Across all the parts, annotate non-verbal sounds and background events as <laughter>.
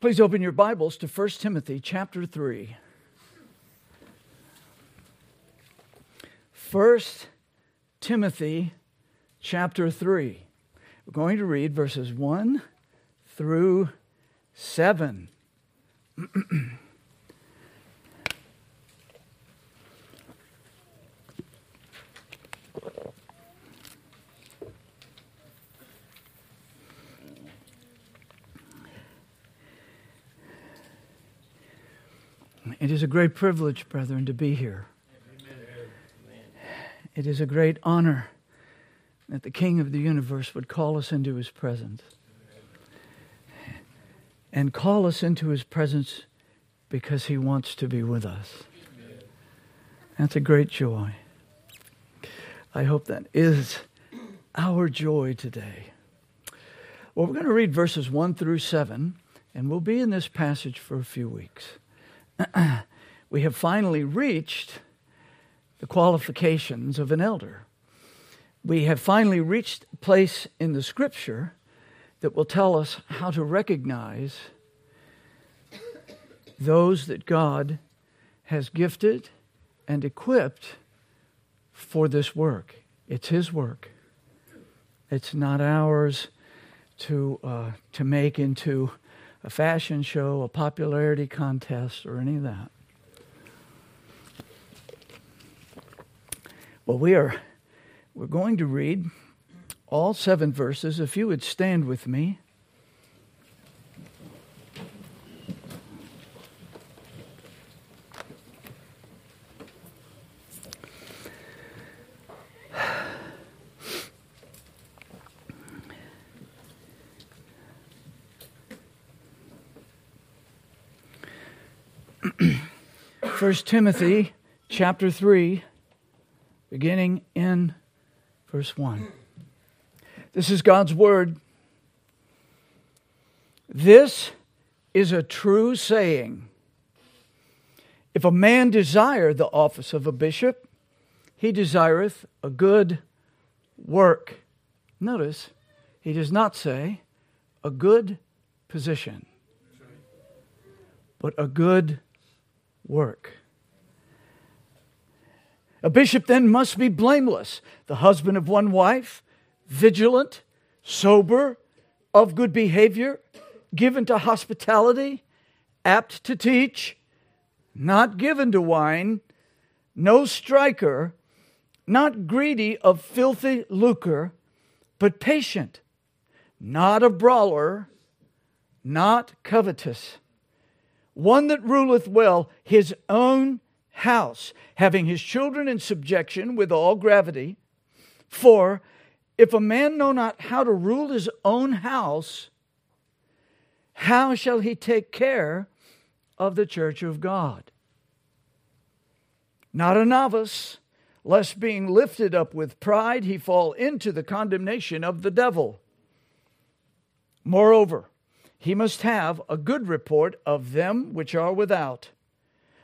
Please open your Bibles to 1 Timothy chapter 3. 1 Timothy chapter 3. We're going to read verses 1 through 7. <clears throat> It is a great privilege, brethren, to be here. It is a great honor that the King of the universe would call us into his presence. And call us into his presence because he wants to be with us. That's a great joy. I hope that is our joy today. Well, we're going to read verses 1 through 7, and we'll be in this passage for a few weeks. <clears throat> we have finally reached the qualifications of an elder. We have finally reached a place in the scripture that will tell us how to recognize those that God has gifted and equipped for this work. It's His work. It's not ours to, uh, to make into a fashion show, a popularity contest, or any of that. Well, we are we're going to read all seven verses. If you would stand with me. First Timothy chapter 3 beginning in verse 1. This is God's word. This is a true saying. If a man desire the office of a bishop, he desireth a good work. Notice, he does not say a good position, but a good work. A bishop then must be blameless, the husband of one wife, vigilant, sober, of good behavior, given to hospitality, apt to teach, not given to wine, no striker, not greedy of filthy lucre, but patient, not a brawler, not covetous, one that ruleth well his own house, having his children in subjection with all gravity. For if a man know not how to rule his own house, how shall he take care of the church of God? Not a novice, lest being lifted up with pride he fall into the condemnation of the devil. Moreover, he must have a good report of them which are without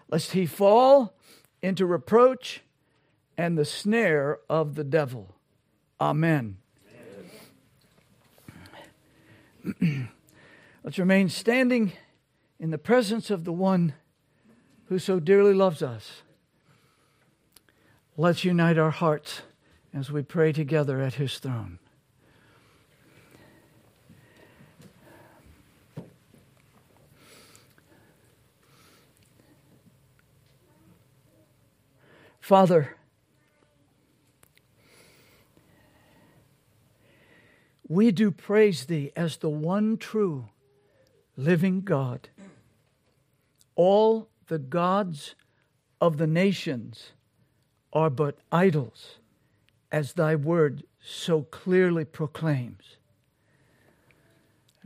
lest he fall into reproach and the snare of the devil. Amen. <clears throat> Let's remain standing in the presence of the one who so dearly loves us. Let's unite our hearts as we pray together at his throne. Father, we do praise Thee as the one true living God. All the gods of the nations are but idols, as Thy word so clearly proclaims.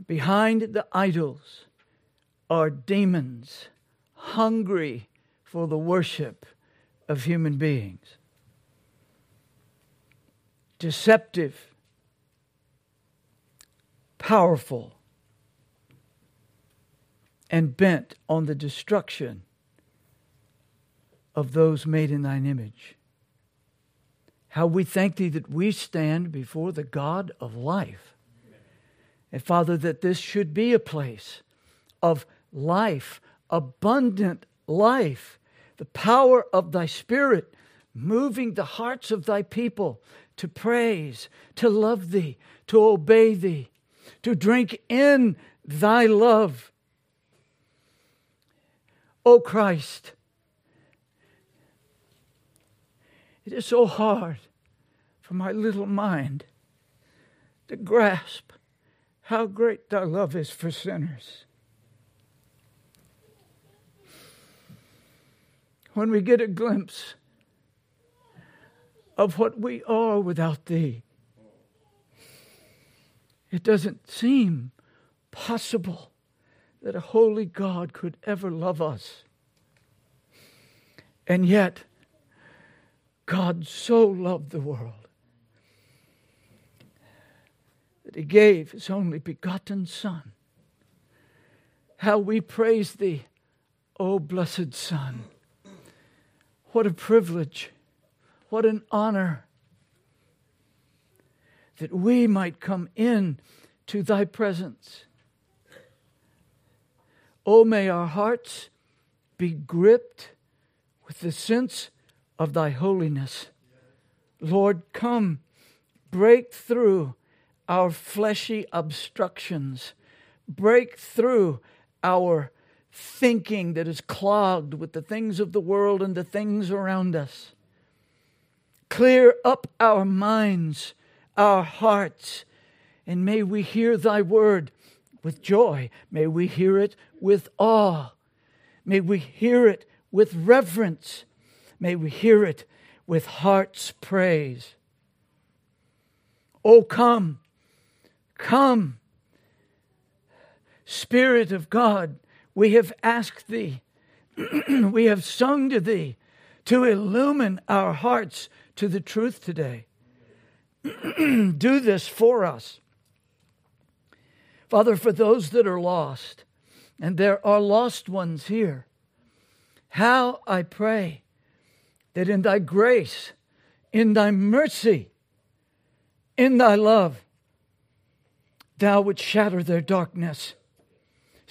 Behind the idols are demons hungry for the worship of human beings. Deceptive, powerful, and bent on the destruction of those made in thine image. How we thank thee that we stand before the God of life. And Father, that this should be a place of life, abundant life, the power of thy Spirit moving the hearts of thy people to praise, to love thee, to obey thee, to drink in thy love. O Christ, it is so hard for my little mind to grasp how great thy love is for sinners. When we get a glimpse of what we are without thee, it doesn't seem possible that a holy God could ever love us. And yet, God so loved the world that he gave his only begotten Son. How we praise thee, O blessed Son. What a privilege, what an honor that we might come in to thy presence. Oh, may our hearts be gripped with the sense of thy holiness. Lord, come, break through our fleshy obstructions, break through our thinking that is clogged with the things of the world and the things around us. Clear up our minds, our hearts, and may we hear thy word with joy. May we hear it with awe. May we hear it with reverence. May we hear it with heart's praise. Oh, come, come. Spirit of God, we have asked thee, <clears throat> we have sung to thee to illumine our hearts to the truth today. <clears throat> Do this for us. Father, for those that are lost, and there are lost ones here, how I pray that in thy grace, in thy mercy, in thy love, thou would shatter their darkness.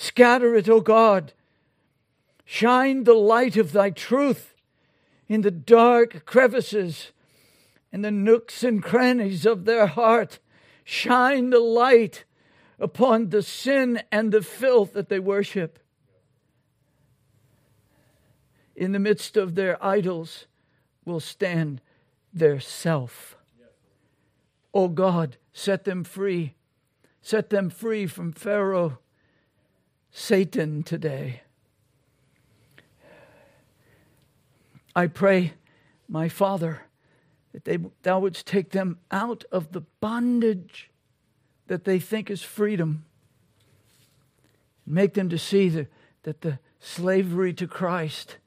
Scatter it, O God. Shine the light of thy truth in the dark crevices, in the nooks and crannies of their heart. Shine the light upon the sin and the filth that they worship. In the midst of their idols will stand their self. O oh God, set them free. Set them free from Pharaoh, Satan today. I pray, my Father, that they, thou wouldst take them out of the bondage that they think is freedom. Make them to see the, that the slavery to Christ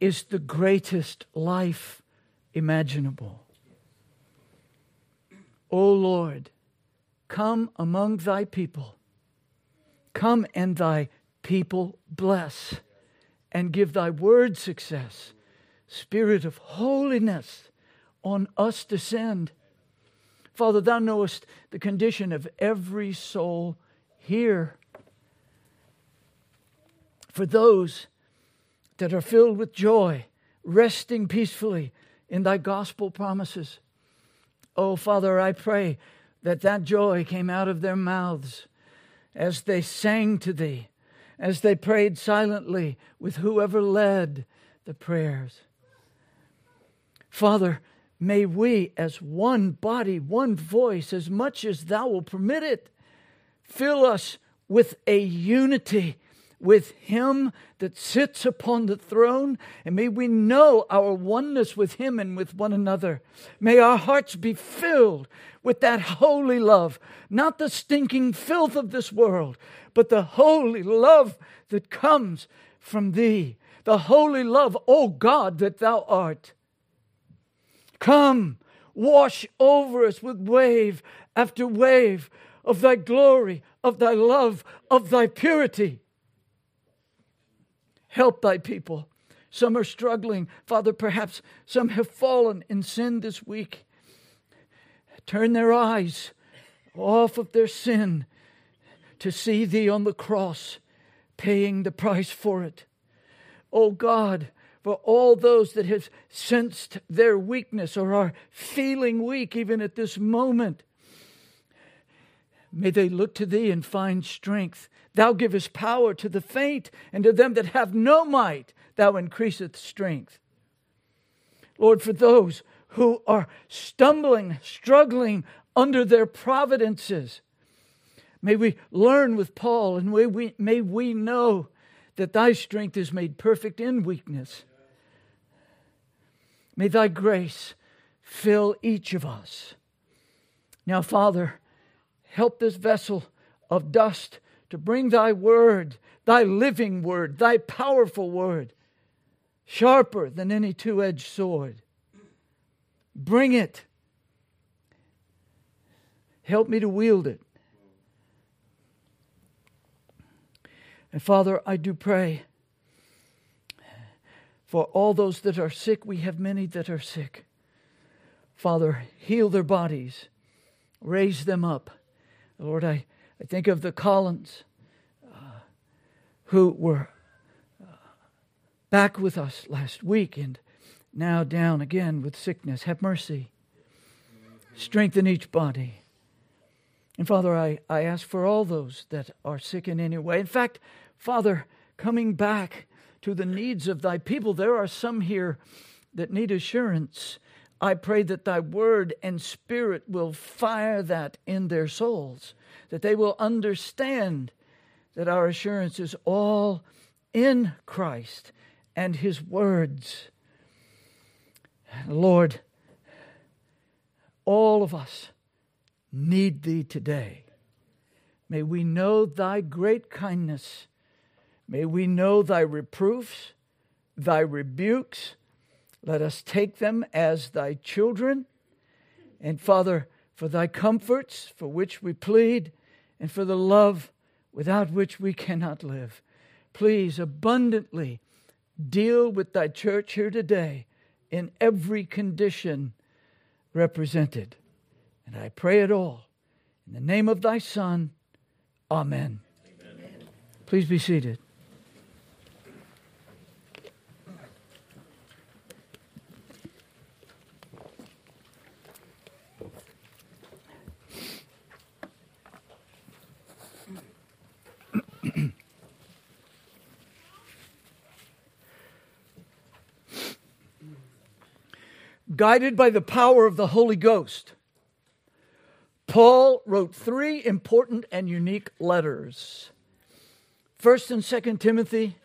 is the greatest life imaginable. O Lord, come among thy people. Come and thy people bless and give thy word success. Spirit of holiness on us descend. Father, thou knowest the condition of every soul here. For those that are filled with joy, resting peacefully in thy gospel promises. Oh, Father, I pray that that joy came out of their mouths as they sang to thee, as they prayed silently with whoever led the prayers. Father, may we, as one body, one voice, as much as thou will permit it, fill us with a unity with him that sits upon the throne, and may we know our oneness with him and with one another. May our hearts be filled with that holy love, not the stinking filth of this world, but the holy love that comes from thee, the holy love, O God, that thou art. Come, wash over us with wave after wave of thy glory, of thy love, of thy purity. Help thy people. Some are struggling. Father, perhaps some have fallen in sin this week. Turn their eyes off of their sin to see thee on the cross paying the price for it. Oh God, for all those that have sensed their weakness or are feeling weak even at this moment. May they look to thee and find strength. Thou givest power to the faint, and to them that have no might, thou increaseth strength. Lord, for those who are stumbling, struggling under their providences, may we learn with Paul and may we, may we know that thy strength is made perfect in weakness. May thy grace fill each of us. Now, Father, help this vessel of dust to bring thy word, thy living word, thy powerful word, sharper than any two edged sword. Bring it. Help me to wield it. And Father, I do pray for all those that are sick, we have many that are sick. Father, heal their bodies, raise them up. Lord, I, I think of the Collins uh, who were uh, back with us last week and now down again with sickness. Have mercy. Strengthen each body. And Father, I, I ask for all those that are sick in any way. In fact, Father, coming back to the needs of thy people. There are some here that need assurance. I pray that thy word and spirit will fire that in their souls, that they will understand that our assurance is all in Christ and his words. Lord, all of us need thee today. May we know thy great kindness May we know thy reproofs, thy rebukes. Let us take them as thy children. And Father, for thy comforts, for which we plead, and for the love without which we cannot live. Please abundantly deal with thy church here today in every condition represented. And I pray it all in the name of thy Son. Amen. Amen. Please be seated. Guided by the power of the Holy Ghost, Paul wrote three important and unique letters 1st and 2nd Timothy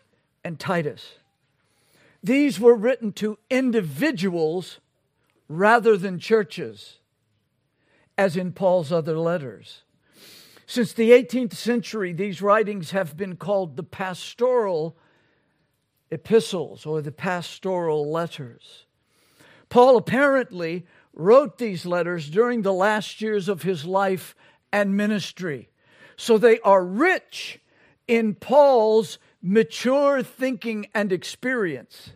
and Titus. These were written to individuals rather than churches, as in Paul's other letters. Since the 18th century, these writings have been called the pastoral epistles or the pastoral letters. Paul apparently wrote these letters during the last years of his life and ministry. So they are rich in Paul's mature thinking and experience.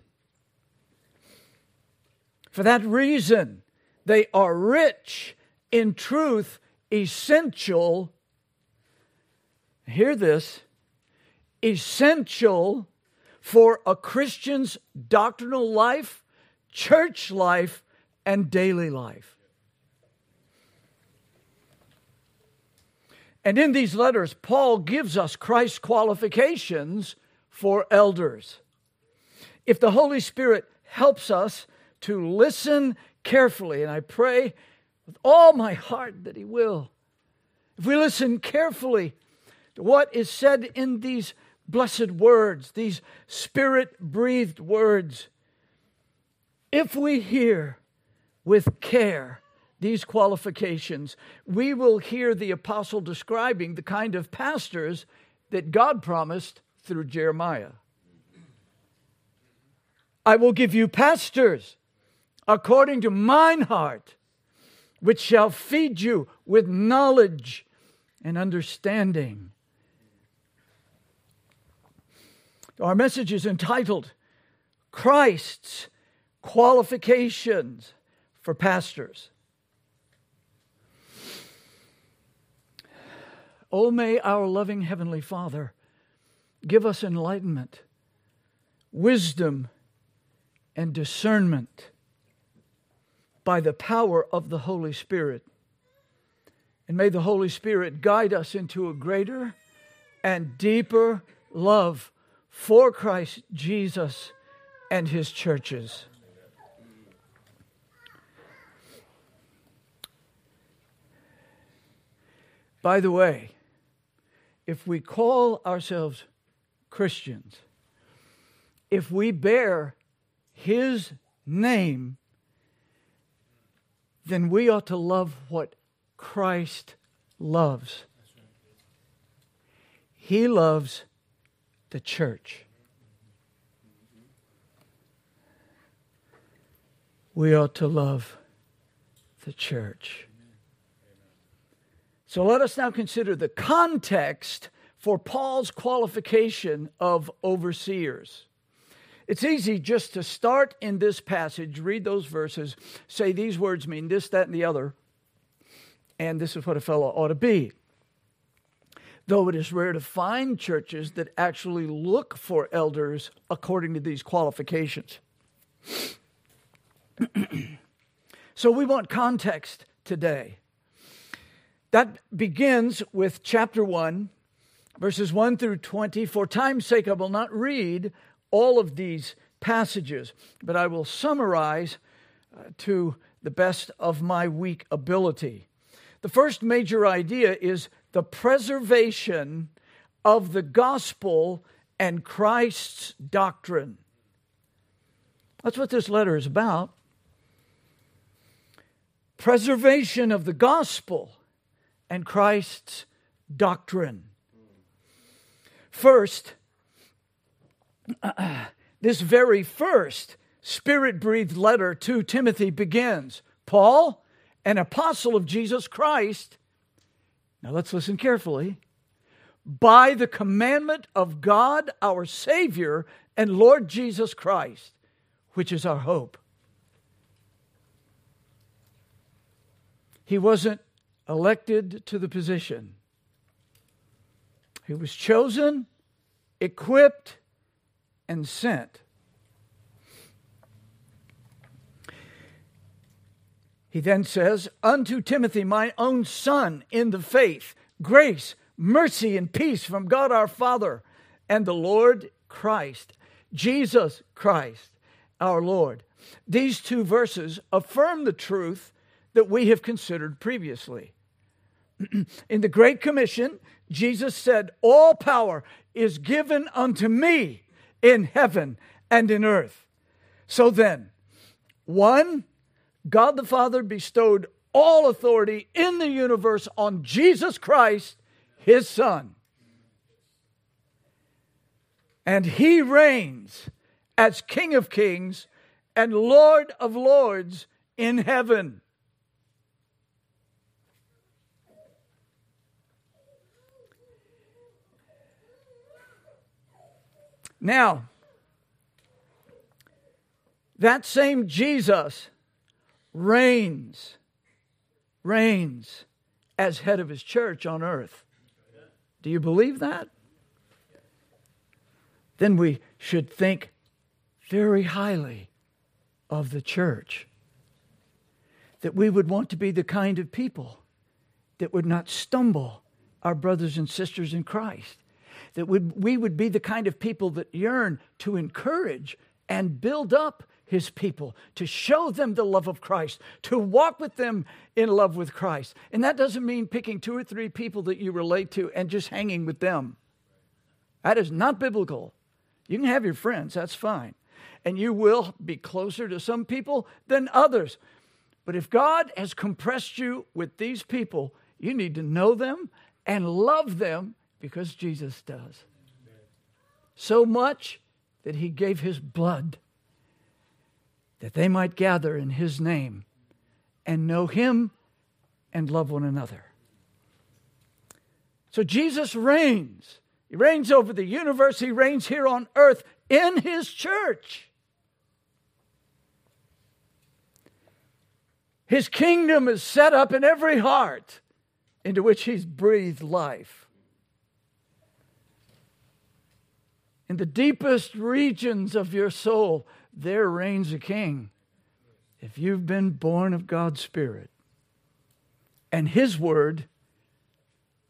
For that reason, they are rich in truth, essential. Hear this essential for a Christian's doctrinal life church life, and daily life. And in these letters, Paul gives us Christ's qualifications for elders. If the Holy Spirit helps us to listen carefully, and I pray with all my heart that He will, if we listen carefully to what is said in these blessed words, these spirit breathed words, if we hear with care these qualifications, we will hear the apostle describing the kind of pastors that God promised through Jeremiah. I will give you pastors according to mine heart, which shall feed you with knowledge and understanding. Our message is entitled Christ's qualifications for pastors. Oh, may our loving Heavenly Father give us enlightenment, wisdom, and discernment by the power of the Holy Spirit. And may the Holy Spirit guide us into a greater and deeper love for Christ Jesus and his churches. By the way, if we call ourselves Christians, if we bear his name, then we ought to love what Christ loves. He loves the church. We ought to love the church. So let us now consider the context for Paul's qualification of overseers. It's easy just to start in this passage, read those verses, say these words mean this, that, and the other, and this is what a fellow ought to be. Though it is rare to find churches that actually look for elders according to these qualifications. <clears throat> so we want context today. That begins with chapter 1, verses 1 through 20. For time's sake, I will not read all of these passages, but I will summarize uh, to the best of my weak ability. The first major idea is the preservation of the gospel and Christ's doctrine. That's what this letter is about. Preservation of the gospel and Christ's doctrine. First, <clears throat> this very first spirit breathed letter to Timothy begins Paul, an apostle of Jesus Christ. Now let's listen carefully. By the commandment of God our Savior and Lord Jesus Christ, which is our hope. He wasn't elected to the position, he was chosen, equipped, and sent. He then says, Unto Timothy, my own son in the faith, grace, mercy, and peace from God our Father and the Lord Christ, Jesus Christ, our Lord. These two verses affirm the truth that we have considered previously. <clears throat> in the Great Commission, Jesus said, All power is given unto me in heaven and in earth. So then, one, God the Father bestowed all authority in the universe on Jesus Christ, his Son. And he reigns as King of kings and Lord of lords in heaven. Now, that same Jesus reigns, reigns as head of his church on earth. Do you believe that? Then we should think very highly of the church. That we would want to be the kind of people that would not stumble our brothers and sisters in Christ that we would be the kind of people that yearn to encourage and build up his people, to show them the love of Christ, to walk with them in love with Christ. And that doesn't mean picking two or three people that you relate to and just hanging with them. That is not biblical. You can have your friends, that's fine. And you will be closer to some people than others. But if God has compressed you with these people, you need to know them and love them because Jesus does. So much that he gave his blood that they might gather in his name and know him and love one another. So Jesus reigns. He reigns over the universe, he reigns here on earth in his church. His kingdom is set up in every heart into which he's breathed life. In the deepest regions of your soul, there reigns a king. If you've been born of God's Spirit, and His Word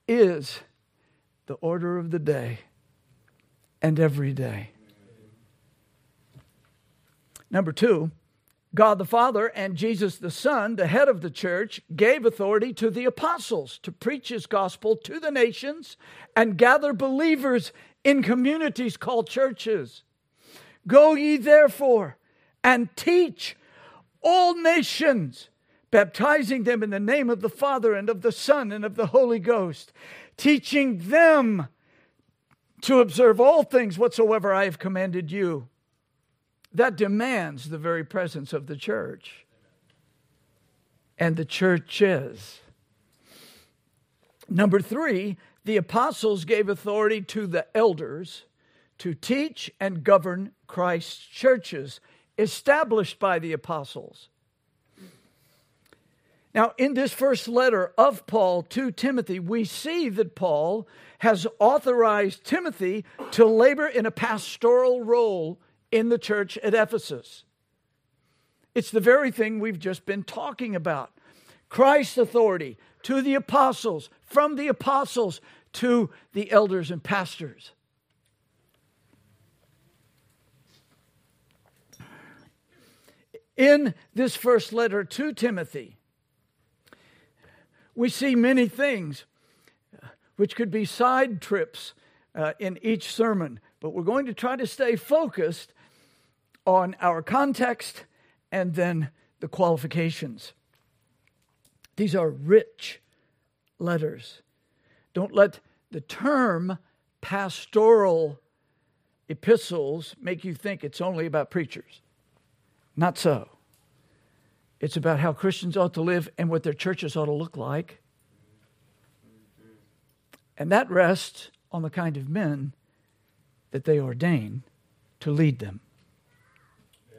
is the order of the day and every day. Number two, God the Father and Jesus the Son, the head of the church, gave authority to the apostles to preach his gospel to the nations and gather believers in communities called churches. Go ye therefore and teach all nations, baptizing them in the name of the Father and of the Son and of the Holy Ghost, teaching them to observe all things whatsoever I have commanded you. That demands the very presence of the church and the church churches. Number three, the apostles gave authority to the elders to teach and govern Christ's churches established by the apostles. Now, in this first letter of Paul to Timothy, we see that Paul has authorized Timothy to labor in a pastoral role in the church at Ephesus. It's the very thing we've just been talking about. Christ's authority to the apostles, from the apostles to the elders and pastors. In this first letter to Timothy, we see many things which could be side trips uh, in each sermon, but we're going to try to stay focused on our context and then the qualifications. These are rich letters. Don't let the term pastoral epistles make you think it's only about preachers. Not so. It's about how Christians ought to live and what their churches ought to look like. And that rests on the kind of men that they ordain to lead them.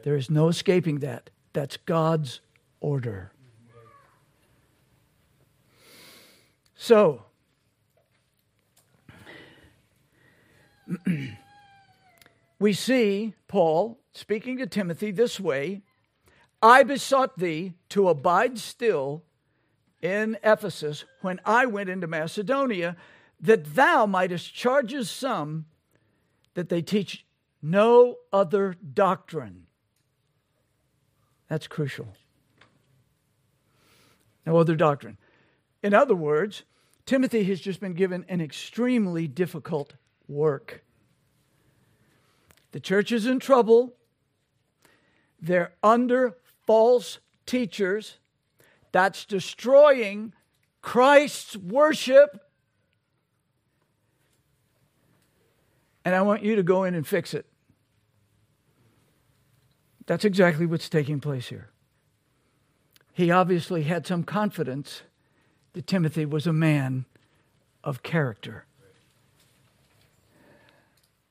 There is no escaping that. That's God's order. So, we see Paul speaking to Timothy this way I besought thee to abide still in Ephesus when I went into Macedonia, that thou mightest charge some that they teach no other doctrine. That's crucial. No other doctrine. In other words, Timothy has just been given an extremely difficult work. The church is in trouble. They're under false teachers that's destroying Christ's worship. And I want you to go in and fix it. That's exactly what's taking place here. He obviously had some confidence that Timothy was a man of character.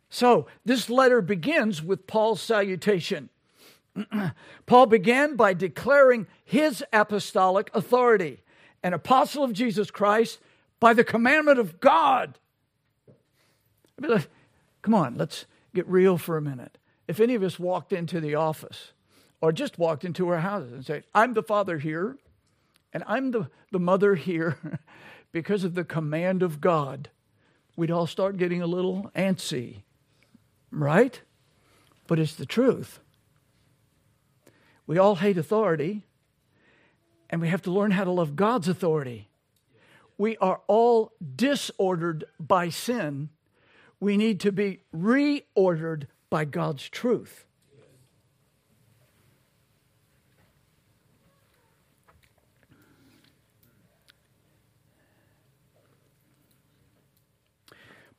So, this letter begins with Paul's salutation. <clears throat> Paul began by declaring his apostolic authority, an apostle of Jesus Christ by the commandment of God. Come on, let's get real for a minute. If any of us walked into the office or just walked into our houses and said, I'm the father here and I'm the, the mother here <laughs> because of the command of God, we'd all start getting a little antsy, right? But it's the truth. We all hate authority, and we have to learn how to love God's authority. We are all disordered by sin. We need to be reordered by God's truth.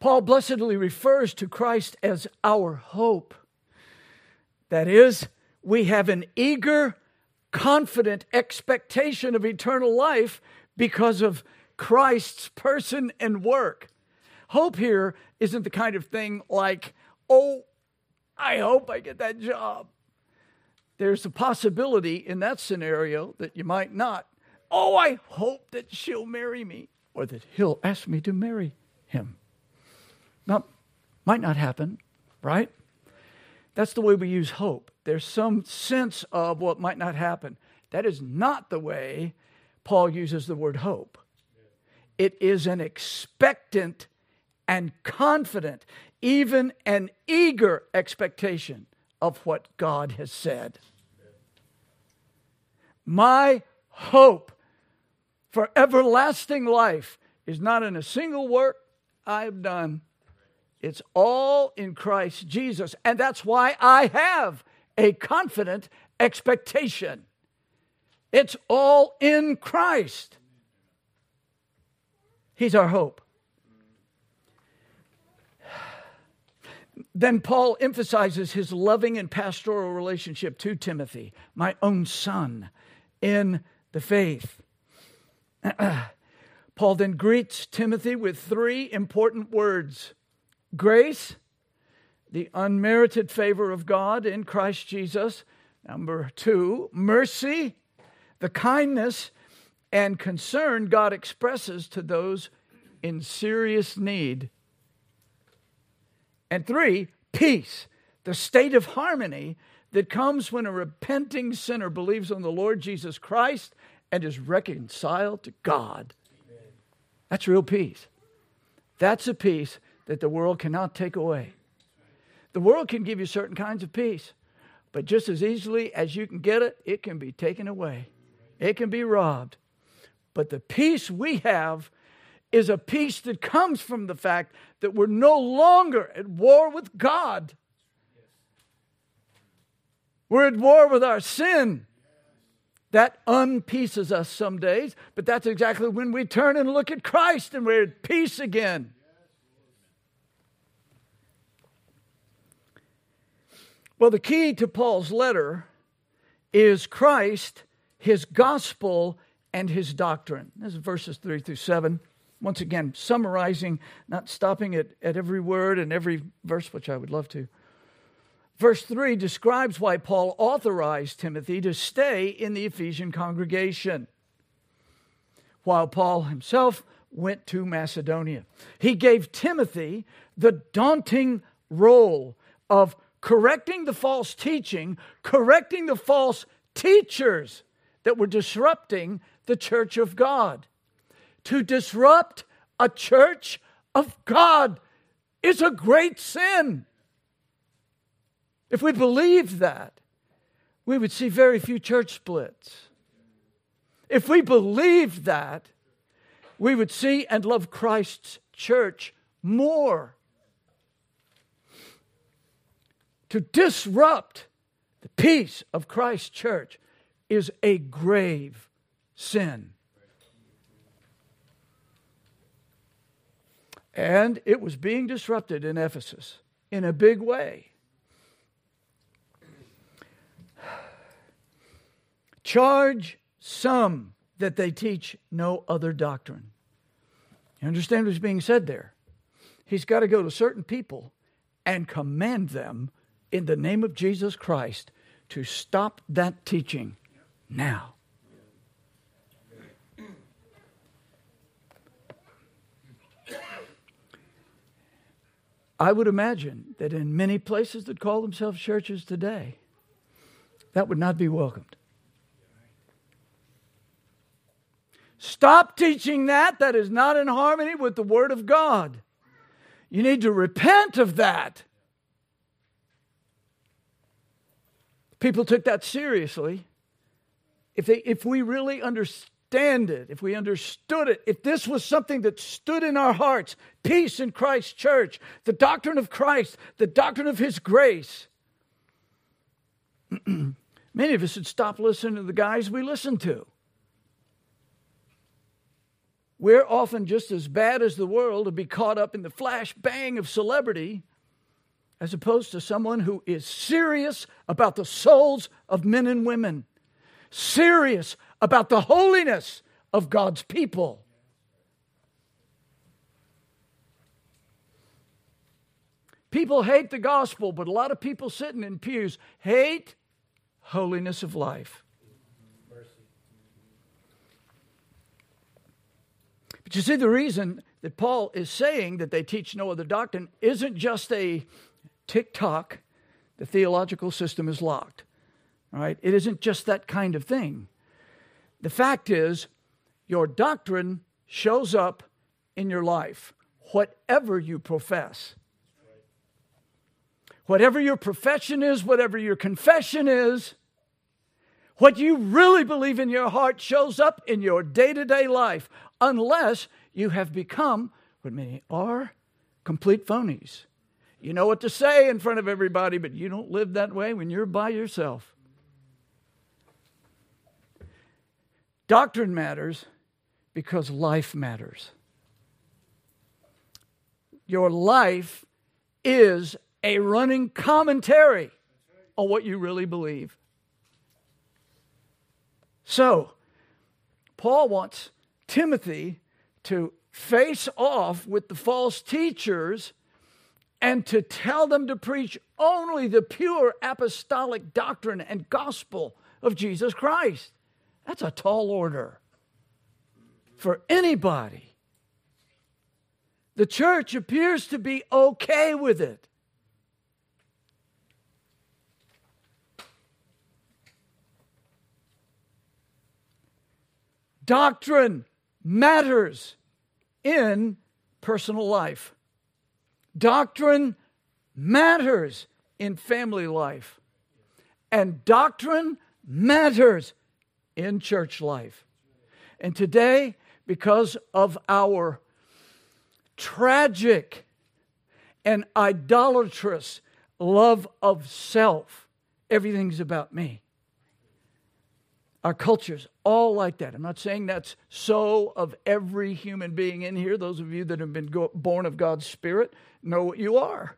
Paul blessedly refers to Christ as our hope. That is, we have an eager, confident expectation of eternal life because of Christ's person and work. Hope here isn't the kind of thing like, oh, I hope I get that job. There's a possibility in that scenario that you might not. Oh, I hope that she'll marry me or that he'll ask me to marry him. Might not happen, right? That's the way we use hope. There's some sense of what might not happen. That is not the way Paul uses the word hope. It is an expectant and confident, even an eager expectation of what God has said. My hope for everlasting life is not in a single work I have done. It's all in Christ Jesus. And that's why I have a confident expectation. It's all in Christ. He's our hope. Then Paul emphasizes his loving and pastoral relationship to Timothy, my own son, in the faith. <clears throat> Paul then greets Timothy with three important words grace, the unmerited favor of God in Christ Jesus. Number two, mercy, the kindness and concern God expresses to those in serious need. And three, peace, the state of harmony that comes when a repenting sinner believes on the Lord Jesus Christ and is reconciled to God. That's real peace. That's a peace that the world cannot take away. The world can give you certain kinds of peace, but just as easily as you can get it, it can be taken away. It can be robbed. But the peace we have is a peace that comes from the fact that we're no longer at war with God. We're at war with our sin. That unpieces us some days, but that's exactly when we turn and look at Christ and we're at peace again. Well, the key to Paul's letter is Christ, his gospel, and his doctrine. This is verses 3 through 7. Once again, summarizing, not stopping at, at every word and every verse, which I would love to. Verse 3 describes why Paul authorized Timothy to stay in the Ephesian congregation while Paul himself went to Macedonia. He gave Timothy the daunting role of correcting the false teaching, correcting the false teachers that were disrupting the church of God. To disrupt a church of God is a great sin. If we believed that, we would see very few church splits. If we believed that, we would see and love Christ's church more. To disrupt the peace of Christ's church is a grave sin. And it was being disrupted in Ephesus in a big way. Charge some that they teach no other doctrine. You understand what's being said there? He's got to go to certain people and command them in the name of Jesus Christ to stop that teaching now. I would imagine that in many places that call themselves churches today, that would not be welcomed. Stop teaching that. That is not in harmony with the Word of God. You need to repent of that. People took that seriously. If, they, if we really understand it, if we understood it, if this was something that stood in our hearts, peace in Christ's church, the doctrine of Christ, the doctrine of His grace, <clears throat> many of us would stop listening to the guys we listen to. We're often just as bad as the world to be caught up in the flash bang of celebrity as opposed to someone who is serious about the souls of men and women, serious about the holiness of God's people. People hate the gospel, but a lot of people sitting in pews hate holiness of life. But you see, the reason that Paul is saying that they teach no other doctrine isn't just a tick tock, the theological system is locked. All right? It isn't just that kind of thing. The fact is, your doctrine shows up in your life, whatever you profess. Whatever your profession is, whatever your confession is, what you really believe in your heart shows up in your day to day life, unless you have become what many are complete phonies. You know what to say in front of everybody, but you don't live that way when you're by yourself. Doctrine matters because life matters. Your life is a running commentary on what you really believe. So, Paul wants Timothy to face off with the false teachers and to tell them to preach only the pure apostolic doctrine and gospel of Jesus Christ. That's a tall order for anybody. The church appears to be okay with it. Doctrine matters in personal life. Doctrine matters in family life. And doctrine matters in church life. And today, because of our tragic and idolatrous love of self, everything's about me. Our culture's all like that. I'm not saying that's so of every human being in here. Those of you that have been go- born of God's Spirit know what you are.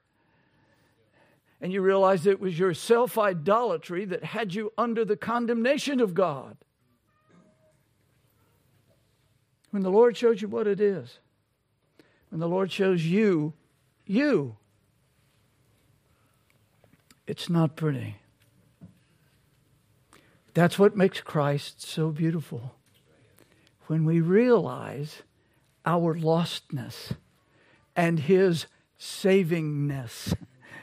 And you realize it was your self idolatry that had you under the condemnation of God. When the Lord shows you what it is, when the Lord shows you, you, it's not pretty. That's what makes Christ so beautiful. When we realize our lostness and his savingness,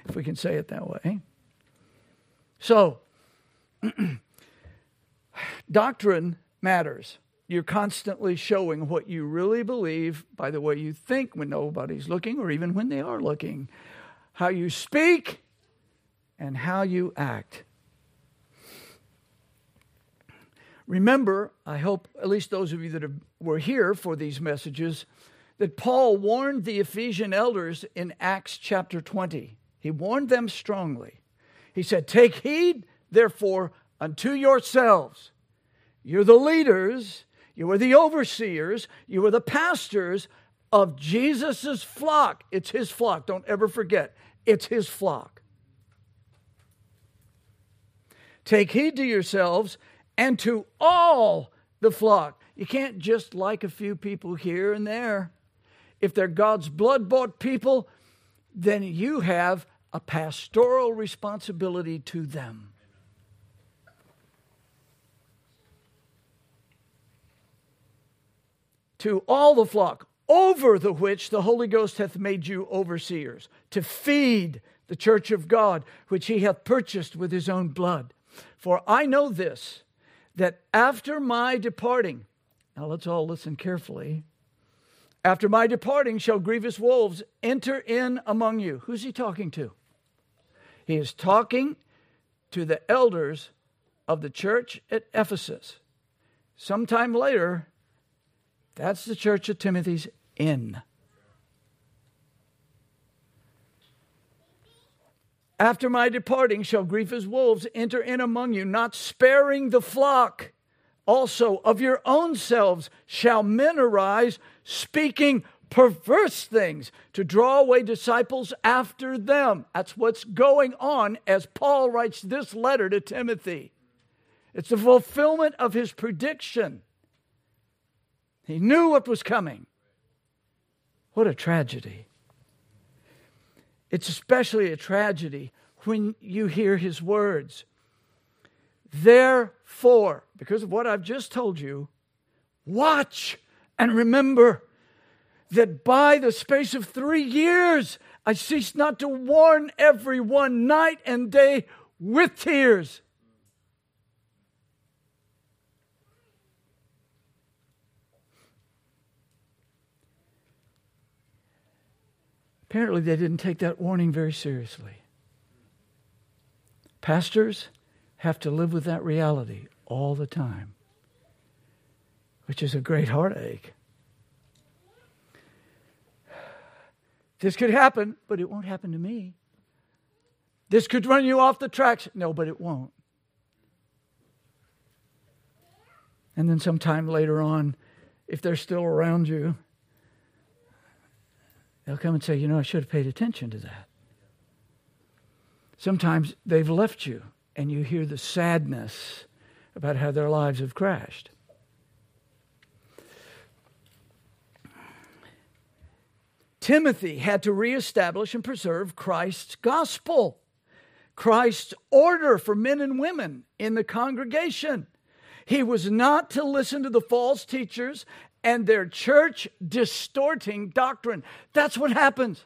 if we can say it that way. So, <clears throat> doctrine matters. You're constantly showing what you really believe by the way you think when nobody's looking or even when they are looking, how you speak, and how you act. Remember, I hope at least those of you that were here for these messages, that Paul warned the Ephesian elders in Acts chapter 20. He warned them strongly. He said, Take heed, therefore, unto yourselves. You're the leaders, you are the overseers, you are the pastors of Jesus' flock. It's his flock. Don't ever forget, it's his flock. Take heed to yourselves and to all the flock. You can't just like a few people here and there. If they're God's blood bought people, then you have a pastoral responsibility to them. To all the flock, over the which the Holy Ghost hath made you overseers, to feed the church of God, which he hath purchased with his own blood. For I know this that after my departing, now let's all listen carefully. After my departing shall grievous wolves enter in among you. Who's he talking to? He is talking to the elders of the church at Ephesus. Sometime later, that's the church of Timothy's in. After my departing shall grievous wolves enter in among you, not sparing the flock. Also of your own selves shall men arise, speaking perverse things to draw away disciples after them. That's what's going on as Paul writes this letter to Timothy. It's the fulfillment of his prediction. He knew what was coming. What a tragedy. It's especially a tragedy when you hear his words. Therefore, because of what I've just told you, watch and remember that by the space of three years I cease not to warn everyone night and day with tears. Apparently, they didn't take that warning very seriously. Pastors have to live with that reality all the time, which is a great heartache. This could happen, but it won't happen to me. This could run you off the tracks. No, but it won't. And then sometime later on, if they're still around you, they'll come and say, You know, I should have paid attention to that. Sometimes they've left you, and you hear the sadness about how their lives have crashed. Timothy had to reestablish and preserve Christ's gospel, Christ's order for men and women in the congregation. He was not to listen to the false teachers and their church distorting doctrine. That's what happens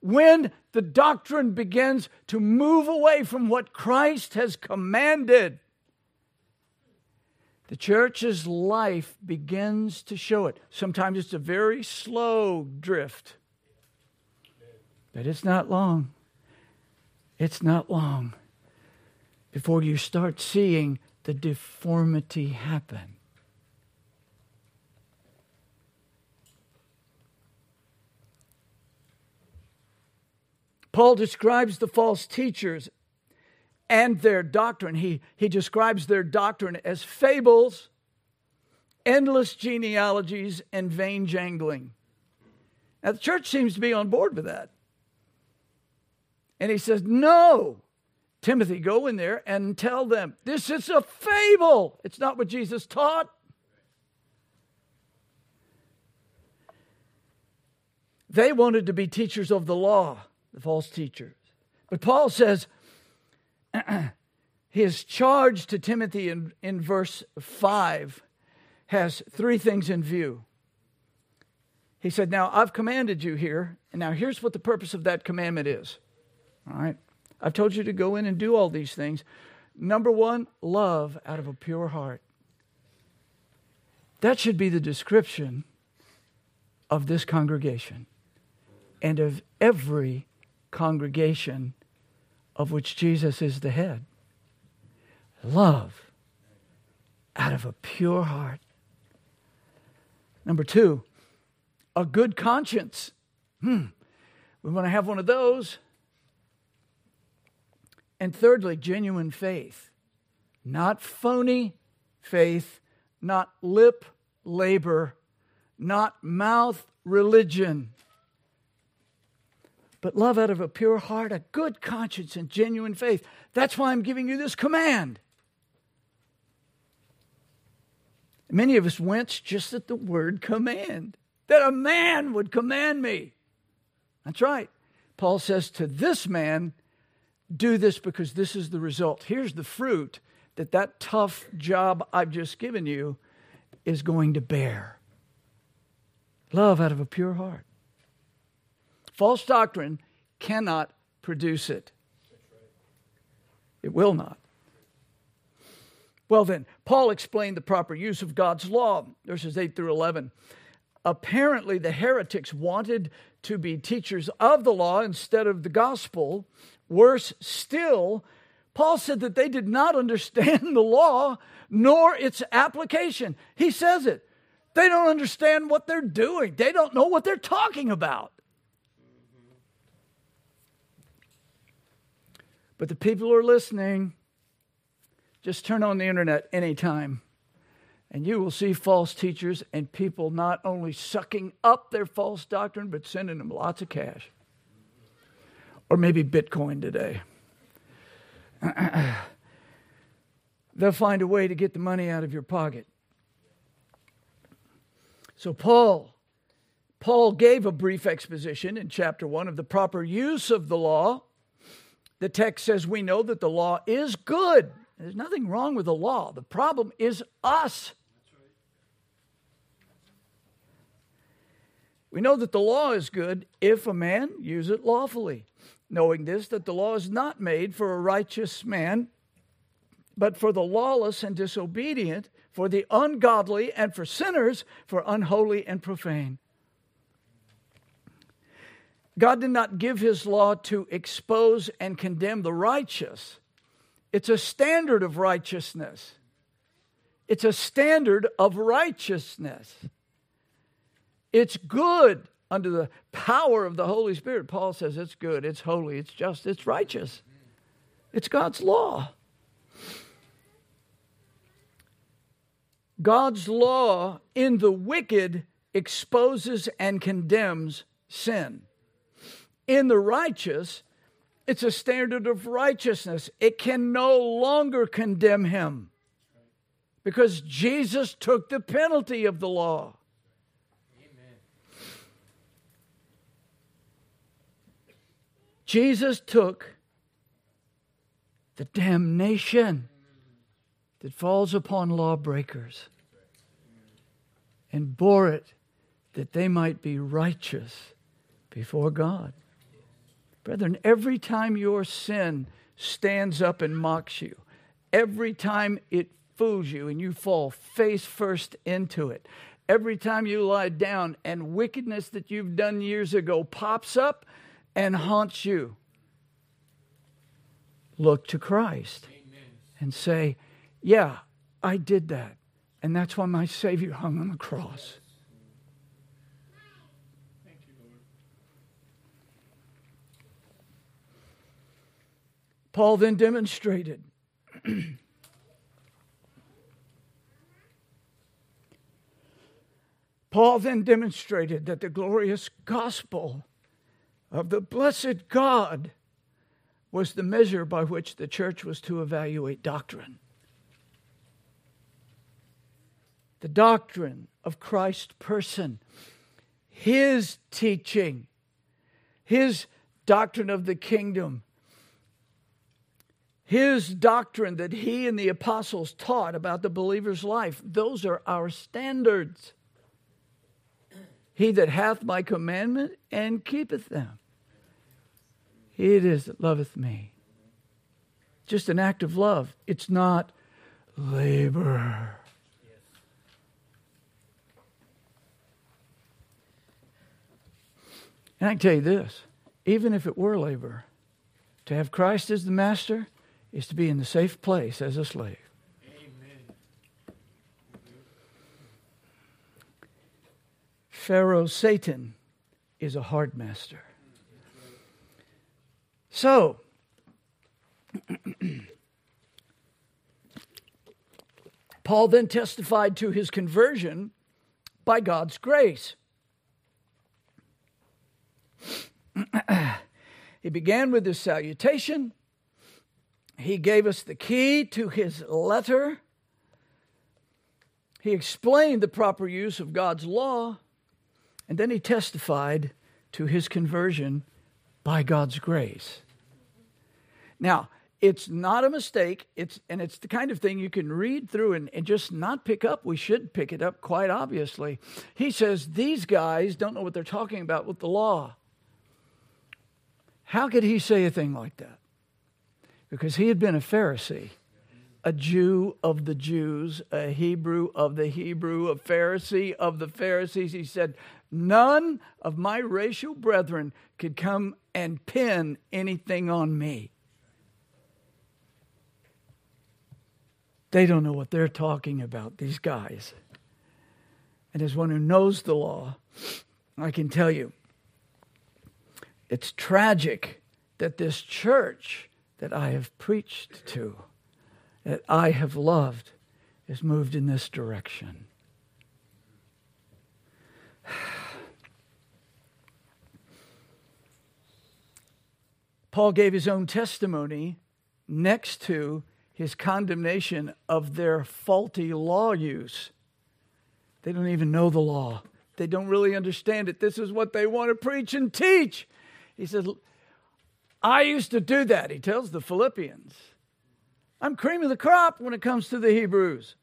when the doctrine begins to move away from what Christ has commanded. The church's life begins to show it. Sometimes it's a very slow drift. But it's not long. It's not long before you start seeing the deformity happen. Paul describes the false teachers and their doctrine. He, he describes their doctrine as fables, endless genealogies, and vain jangling. Now, the church seems to be on board with that. And he says, No, Timothy, go in there and tell them this is a fable. It's not what Jesus taught. They wanted to be teachers of the law, the false teachers. But Paul says, <clears throat> his charge to Timothy in, in verse 5 has three things in view. He said, Now I've commanded you here, and now here's what the purpose of that commandment is. All right? I've told you to go in and do all these things. Number one, love out of a pure heart. That should be the description of this congregation and of every congregation of which Jesus is the head. Love out of a pure heart. Number two, a good conscience. Hmm. We want to have one of those. And thirdly, genuine faith. Not phony faith, not lip labor, not mouth religion, but love out of a pure heart, a good conscience, and genuine faith. That's why I'm giving you this command. Many of us wince just at the word command, that a man would command me. That's right. Paul says to this man, do this because this is the result. Here's the fruit that that tough job I've just given you is going to bear. Love out of a pure heart. False doctrine cannot produce it. It will not. Well, then, Paul explained the proper use of God's law, verses 8 through 11. Apparently, the heretics wanted to be teachers of the law instead of the gospel, Worse still, Paul said that they did not <laughs> understand the law nor its application. He says it. They don't understand what they're doing, they don't know what they're talking about. But the people who are listening, just turn on the internet anytime, and you will see false teachers and people not only sucking up their false doctrine, but sending them lots of cash or maybe Bitcoin today. <clears throat> They'll find a way to get the money out of your pocket. So, Paul, Paul gave a brief exposition in chapter 1 of the proper use of the law. The text says we know that the law is good. There's nothing wrong with the law. The problem is us. We know that the law is good if a man use it lawfully, knowing this, that the law is not made for a righteous man, but for the lawless and disobedient, for the ungodly, and for sinners, for unholy and profane. God did not give his law to expose and condemn the righteous. It's a standard of righteousness. It's a standard of righteousness. It's good under the power of the Holy Spirit. Paul says it's good, it's holy, it's just, it's righteous. It's God's law. God's law in the wicked exposes and condemns sin. In the righteous, it's a standard of righteousness. It can no longer condemn him because Jesus took the penalty of the law. Amen. Jesus took the damnation that falls upon lawbreakers and bore it that they might be righteous before God. Brethren, every time your sin stands up and mocks you, every time it fools you and you fall face first into it, every time you lie down and wickedness that you've done years ago pops up, and haunts you, look to Christ Amen. and say, Yeah, I did that. And that's why my Savior hung on the cross. Paul then demonstrated <clears throat> Paul then demonstrated that the glorious gospel of the blessed God was the measure by which the church was to evaluate doctrine. The doctrine of Christ's person, his teaching, his doctrine of the kingdom, his doctrine that he and the apostles taught about the believer's life, those are our standards. He that hath my commandment and keepeth them. He it is that loveth me. Just an act of love. It's not labor. And I can tell you this even if it were labor, to have Christ as the master is to be in the safe place as a slave. Amen. Pharaoh Satan is a hard master. So, <clears throat> Paul then testified to his conversion by God's grace. <clears throat> he began with his salutation. He gave us the key to his letter. He explained the proper use of God's law. And then he testified to his conversion by God's grace. Now, it's not a mistake. It's and it's the kind of thing you can read through and, and just not pick up. We should pick it up quite obviously. He says these guys don't know what they're talking about with the law. How could he say a thing like that? Because he had been a Pharisee, a Jew of the Jews, a Hebrew of the Hebrew, a Pharisee of the Pharisees. He said, None of my racial brethren could come and pin anything on me. They don't know what they're talking about, these guys. And as one who knows the law, I can tell you it's tragic that this church that I have preached to, that I have loved, is moved in this direction. <sighs> Paul gave his own testimony next to his condemnation of their faulty law use. They don't even know the law, they don't really understand it. This is what they want to preach and teach. He says, I used to do that, he tells the Philippians. I'm cream of the crop when it comes to the Hebrews.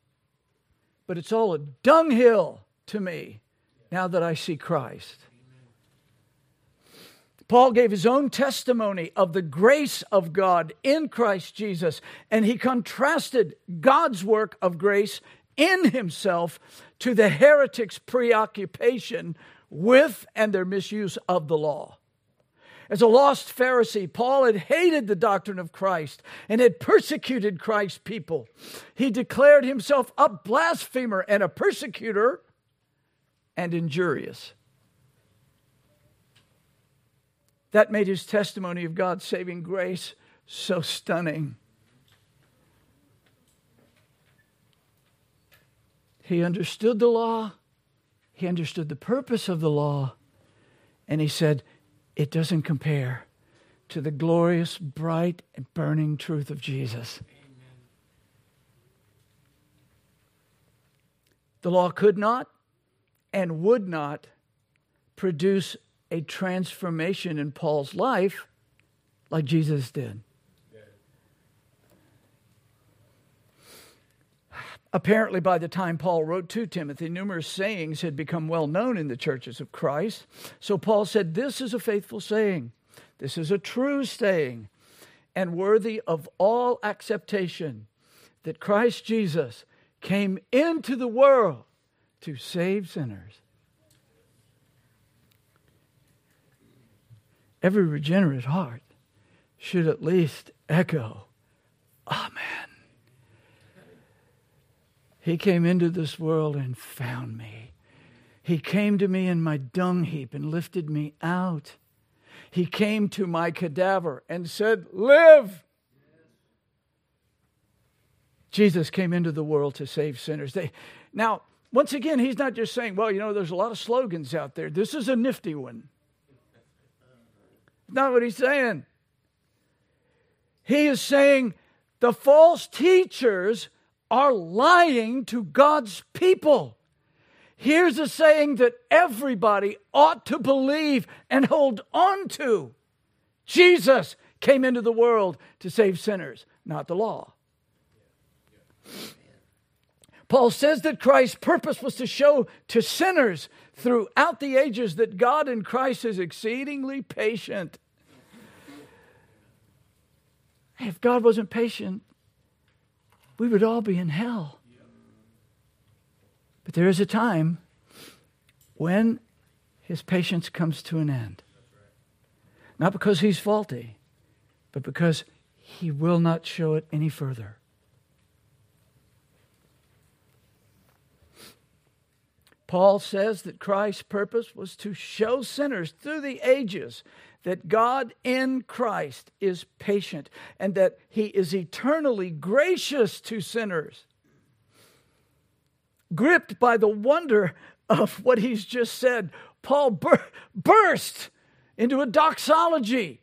But it's all a dunghill to me now that I see Christ. Paul gave his own testimony of the grace of God in Christ Jesus, and he contrasted God's work of grace in himself to the heretics' preoccupation with and their misuse of the law. As a lost Pharisee, Paul had hated the doctrine of Christ and had persecuted Christ's people. He declared himself a blasphemer and a persecutor and injurious. That made his testimony of God's saving grace so stunning. He understood the law, he understood the purpose of the law, and he said, it doesn't compare to the glorious, bright, and burning truth of Jesus. Amen. The law could not and would not produce a transformation in Paul's life like Jesus did. Apparently, by the time Paul wrote to Timothy, numerous sayings had become well known in the churches of Christ. So Paul said, This is a faithful saying, this is a true saying, and worthy of all acceptation that Christ Jesus came into the world to save sinners. Every regenerate heart should at least echo, Amen. He came into this world and found me. He came to me in my dung heap and lifted me out. He came to my cadaver and said, Live. Jesus came into the world to save sinners. They, now, once again, he's not just saying, well, you know, there's a lot of slogans out there. This is a nifty one. Not what he's saying. He is saying the false teachers are lying to God's people. Here's a saying that everybody ought to believe and hold on to Jesus came into the world to save sinners, not the law. Paul says that Christ's purpose was to show to sinners throughout the ages that God in Christ is exceedingly patient. If God wasn't patient, we would all be in hell. But there is a time when his patience comes to an end. Not because he's faulty, but because he will not show it any further. Paul says that Christ's purpose was to show sinners through the ages that God in Christ is patient and that he is eternally gracious to sinners. Gripped by the wonder of what he's just said, Paul bur- burst into a doxology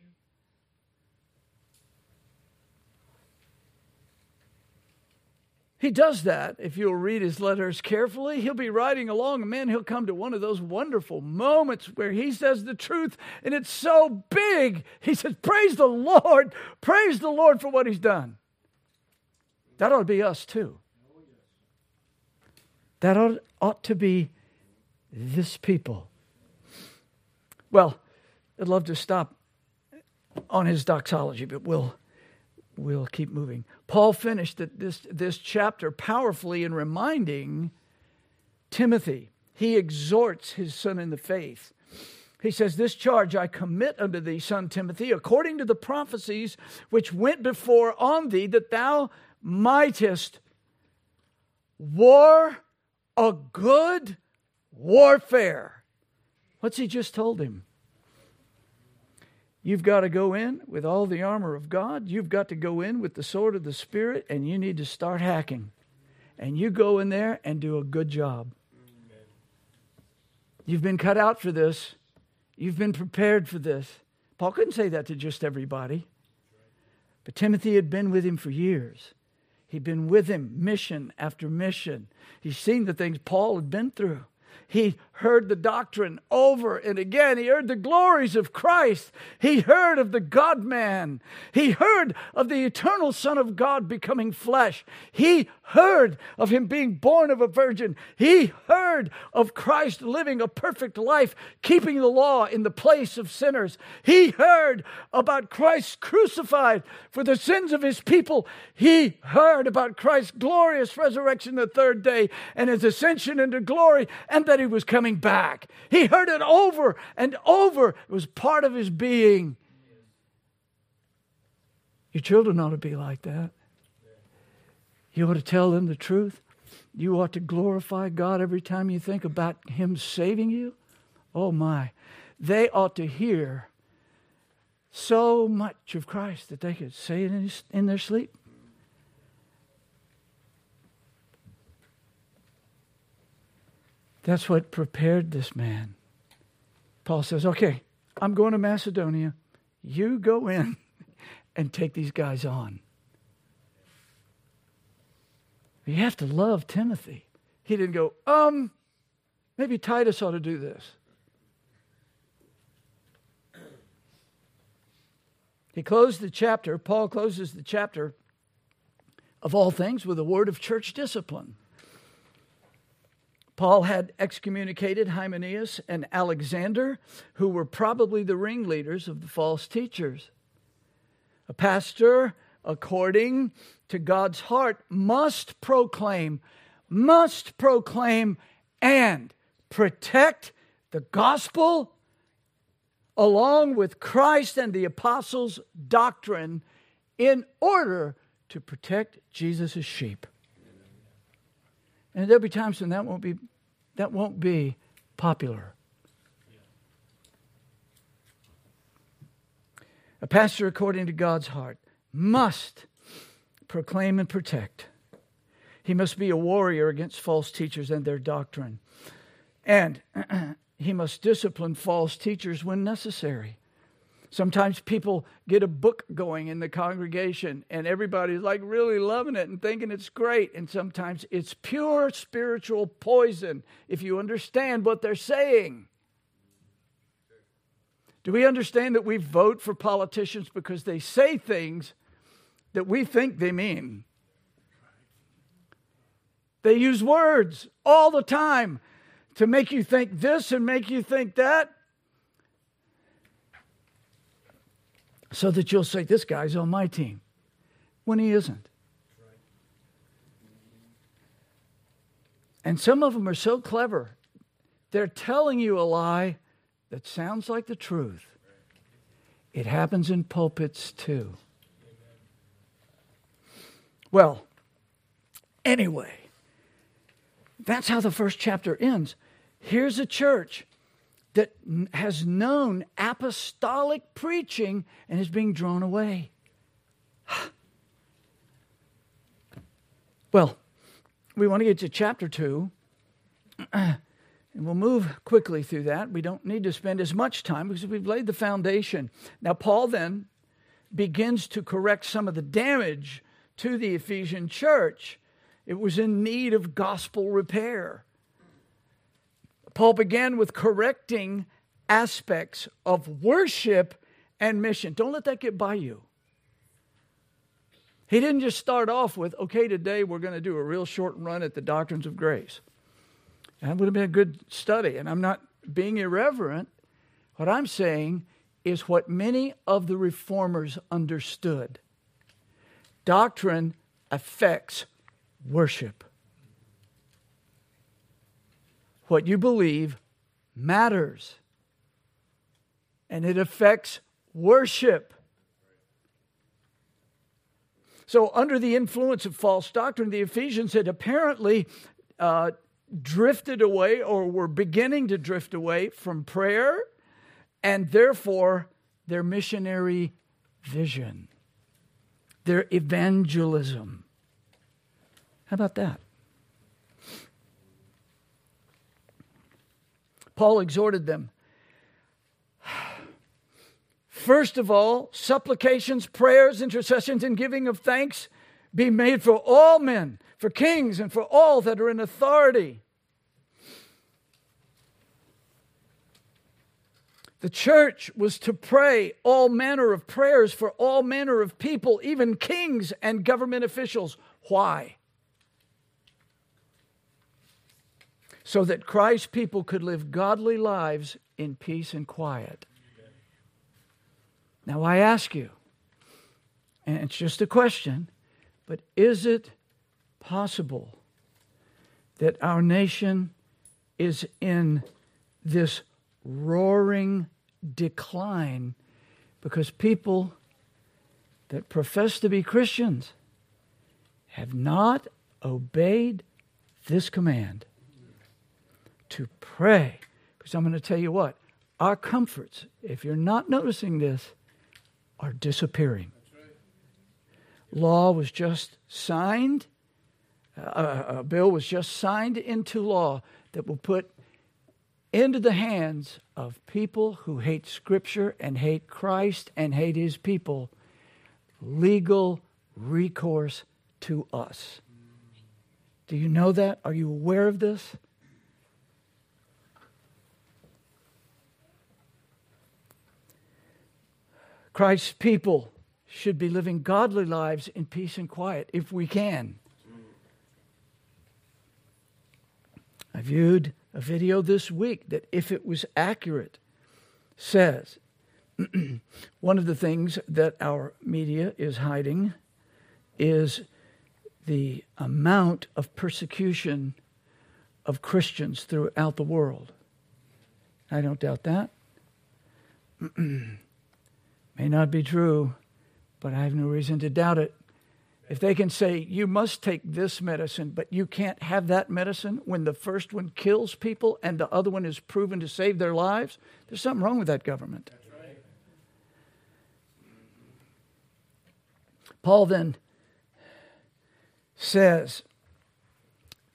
He does that. If you'll read his letters carefully, he'll be writing along, and man, he'll come to one of those wonderful moments where he says the truth, and it's so big. He says, Praise the Lord, praise the Lord for what he's done. That ought to be us too. That ought, ought to be this people. Well, I'd love to stop on his doxology, but we'll we'll keep moving. Paul finished this, this chapter powerfully in reminding Timothy. He exhorts his son in the faith. He says, This charge I commit unto thee, son Timothy, according to the prophecies which went before on thee, that thou mightest war a good warfare. What's he just told him? You've got to go in with all the armor of God. You've got to go in with the sword of the Spirit, and you need to start hacking. And you go in there and do a good job. You've been cut out for this. You've been prepared for this. Paul couldn't say that to just everybody. But Timothy had been with him for years. He'd been with him mission after mission. He's seen the things Paul had been through. He heard the doctrine over and again. He heard the glories of Christ. He heard of the God man. He heard of the eternal Son of God becoming flesh. He heard of him being born of a virgin. He heard of Christ living a perfect life, keeping the law in the place of sinners. He heard about Christ crucified for the sins of his people. He heard about Christ's glorious resurrection the third day and his ascension into glory and that he was coming back. He heard it over and over. It was part of his being. Your children ought to be like that. You ought to tell them the truth. You ought to glorify God every time you think about Him saving you. Oh my. They ought to hear so much of Christ that they could say it in, in their sleep. That's what prepared this man. Paul says, Okay, I'm going to Macedonia. You go in <laughs> and take these guys on. You have to love Timothy. He didn't go, um, maybe Titus ought to do this. He closed the chapter, Paul closes the chapter of all things with a word of church discipline. Paul had excommunicated Hymenaeus and Alexander, who were probably the ringleaders of the false teachers. A pastor according to God's heart must proclaim, must proclaim and protect the gospel along with Christ and the apostles' doctrine in order to protect Jesus' sheep. And there'll be times when that won't be that won't be popular. A pastor according to God's heart must proclaim and protect. He must be a warrior against false teachers and their doctrine. And <clears throat> he must discipline false teachers when necessary. Sometimes people get a book going in the congregation and everybody's like really loving it and thinking it's great. And sometimes it's pure spiritual poison if you understand what they're saying. Do we understand that we vote for politicians because they say things that we think they mean? They use words all the time to make you think this and make you think that. So that you'll say, This guy's on my team, when he isn't. And some of them are so clever, they're telling you a lie that sounds like the truth. It happens in pulpits too. Well, anyway, that's how the first chapter ends. Here's a church that has known apostolic preaching and is being drawn away. <sighs> well, we want to get to chapter 2. And we'll move quickly through that. We don't need to spend as much time because we've laid the foundation. Now, Paul then begins to correct some of the damage to the Ephesian church. It was in need of gospel repair. Paul began with correcting aspects of worship and mission. Don't let that get by you. He didn't just start off with, okay, today we're going to do a real short run at the doctrines of grace. That would have been a good study. And I'm not being irreverent. What I'm saying is what many of the reformers understood doctrine affects worship. What you believe matters, and it affects worship. So, under the influence of false doctrine, the Ephesians had apparently uh, drifted away or were beginning to drift away from prayer and therefore their missionary vision, their evangelism. How about that? Paul exhorted them. First of all, supplications, prayers, intercessions, and giving of thanks be made for all men, for kings, and for all that are in authority. The church was to pray all manner of prayers for all manner of people, even kings and government officials. Why? So that Christ's people could live godly lives in peace and quiet. Now, I ask you, and it's just a question, but is it possible that our nation is in this roaring decline because people that profess to be Christians have not obeyed this command to pray. Because I'm going to tell you what, our comforts, if you're not noticing this, are disappearing. Law was just signed, a, a bill was just signed into law that will put into the hands of people who hate Scripture and hate Christ and hate His people legal recourse to us. Do you know that? Are you aware of this? Christ's people should be living godly lives in peace and quiet if we can. I viewed a video this week that, if it was accurate, says <clears throat> one of the things that our media is hiding is the amount of persecution of Christians throughout the world. I don't doubt that. <clears throat> May not be true, but I have no reason to doubt it. If they can say, you must take this medicine, but you can't have that medicine when the first one kills people and the other one is proven to save their lives, there's something wrong with that government. Paul then says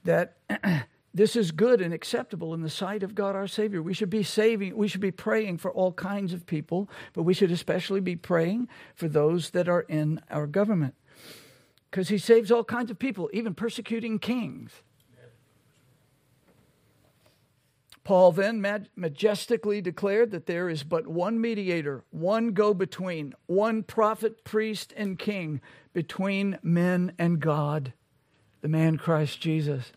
that <clears throat> this is good and acceptable in the sight of God our Savior. We should be saving, we should be praying for all kinds of people, but we should especially be praying for those that are in our government because he saves all kinds of people, even persecuting kings. Paul then majestically declared that there is but one mediator, one go between, one prophet, priest, and king between men and God, the man Christ Jesus.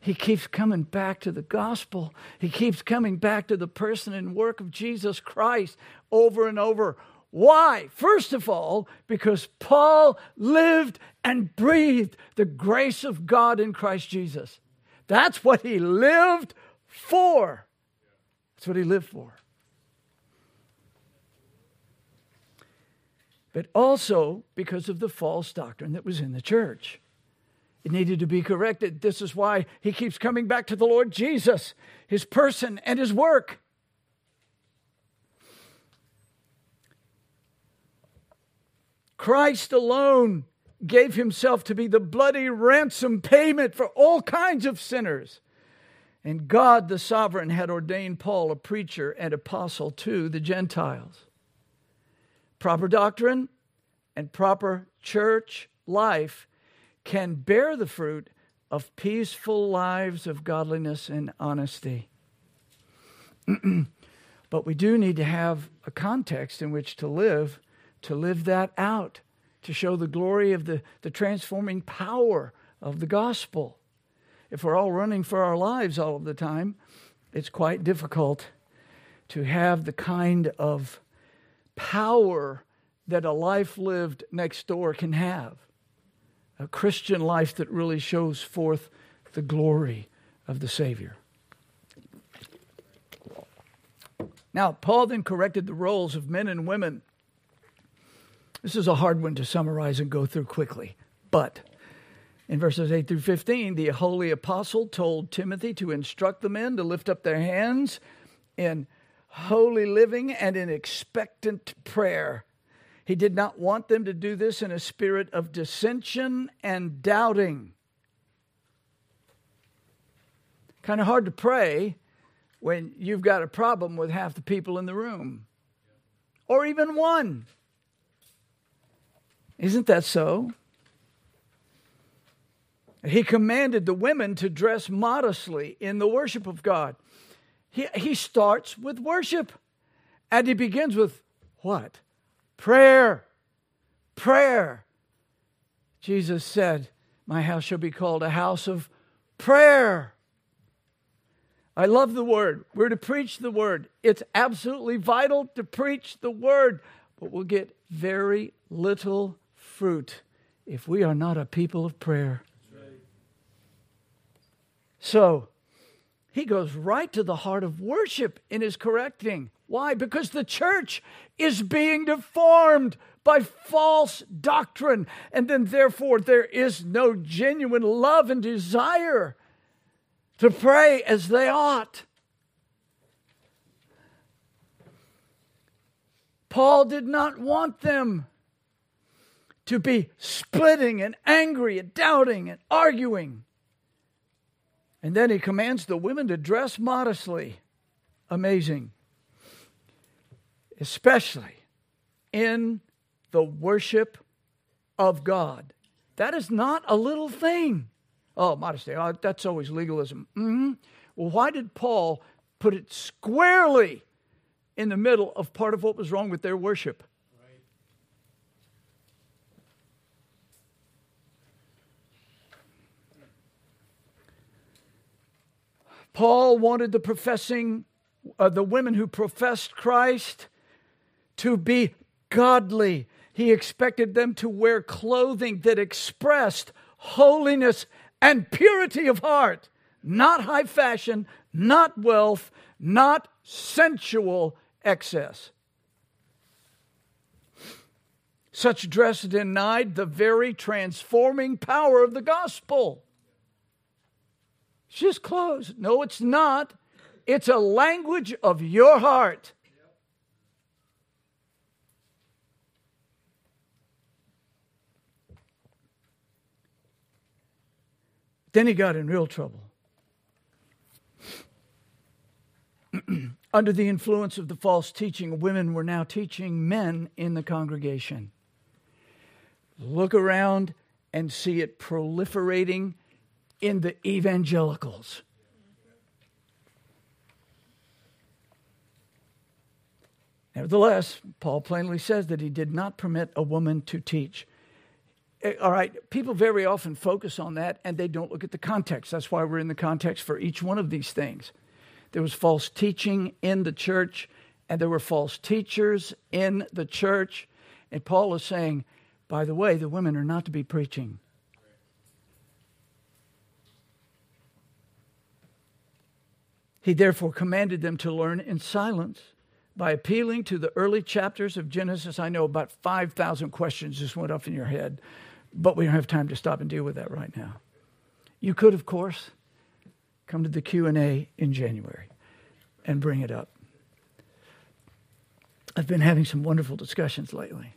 He keeps coming back to the gospel. He keeps coming back to the person and work of Jesus Christ over and over. Why? First of all, because Paul lived and breathed the grace of God in Christ Jesus. That's what he lived for. That's what he lived for. But also because of the false doctrine that was in the church. It needed to be corrected. This is why he keeps coming back to the Lord Jesus, his person, and his work. Christ alone gave himself to be the bloody ransom payment for all kinds of sinners. And God the sovereign had ordained Paul a preacher and apostle to the Gentiles. Proper doctrine and proper church life can bear the fruit of peaceful lives of godliness and honesty. <clears throat> but we do need to have a context in which to live to live that out, to show the glory of the, the transforming power of the gospel. If we're all running for our lives all of the time, it's quite difficult to have the kind of power that a life lived next door can have. A Christian life that really shows forth the glory of the Savior. Now, Paul then corrected the roles of men and women this is a hard one to summarize and go through quickly. But in verses 8 through 15, the holy apostle told Timothy to instruct the men to lift up their hands in holy living and in expectant prayer. He did not want them to do this in a spirit of dissension and doubting. Kind of hard to pray when you've got a problem with half the people in the room, or even one. Isn't that so? He commanded the women to dress modestly in the worship of God. He, he starts with worship. And he begins with what? Prayer. Prayer. Jesus said, My house shall be called a house of prayer. I love the word. We're to preach the word. It's absolutely vital to preach the word, but we'll get very little fruit if we are not a people of prayer. So, he goes right to the heart of worship in his correcting. Why? Because the church is being deformed by false doctrine, and then therefore there is no genuine love and desire to pray as they ought. Paul did not want them to be splitting and angry and doubting and arguing. And then he commands the women to dress modestly. Amazing. Especially in the worship of God. That is not a little thing. Oh, modesty, oh, that's always legalism. Mm-hmm. Well, why did Paul put it squarely in the middle of part of what was wrong with their worship? Paul wanted the professing, uh, the women who professed Christ to be godly. He expected them to wear clothing that expressed holiness and purity of heart, not high fashion, not wealth, not sensual excess. Such dress denied the very transforming power of the gospel. It's just clothes. No, it's not. It's a language of your heart. Then he got in real trouble. <clears throat> Under the influence of the false teaching, women were now teaching men in the congregation. Look around and see it proliferating in the evangelicals. Nevertheless, Paul plainly says that he did not permit a woman to teach. Eh, all right, people very often focus on that and they don't look at the context. That's why we're in the context for each one of these things. There was false teaching in the church, and there were false teachers in the church. And Paul is saying, by the way, the women are not to be preaching. He therefore commanded them to learn in silence by appealing to the early chapters of Genesis. I know about 5,000 questions just went off in your head but we don't have time to stop and deal with that right now. You could, of course, come to the Q&A in January and bring it up. I've been having some wonderful discussions lately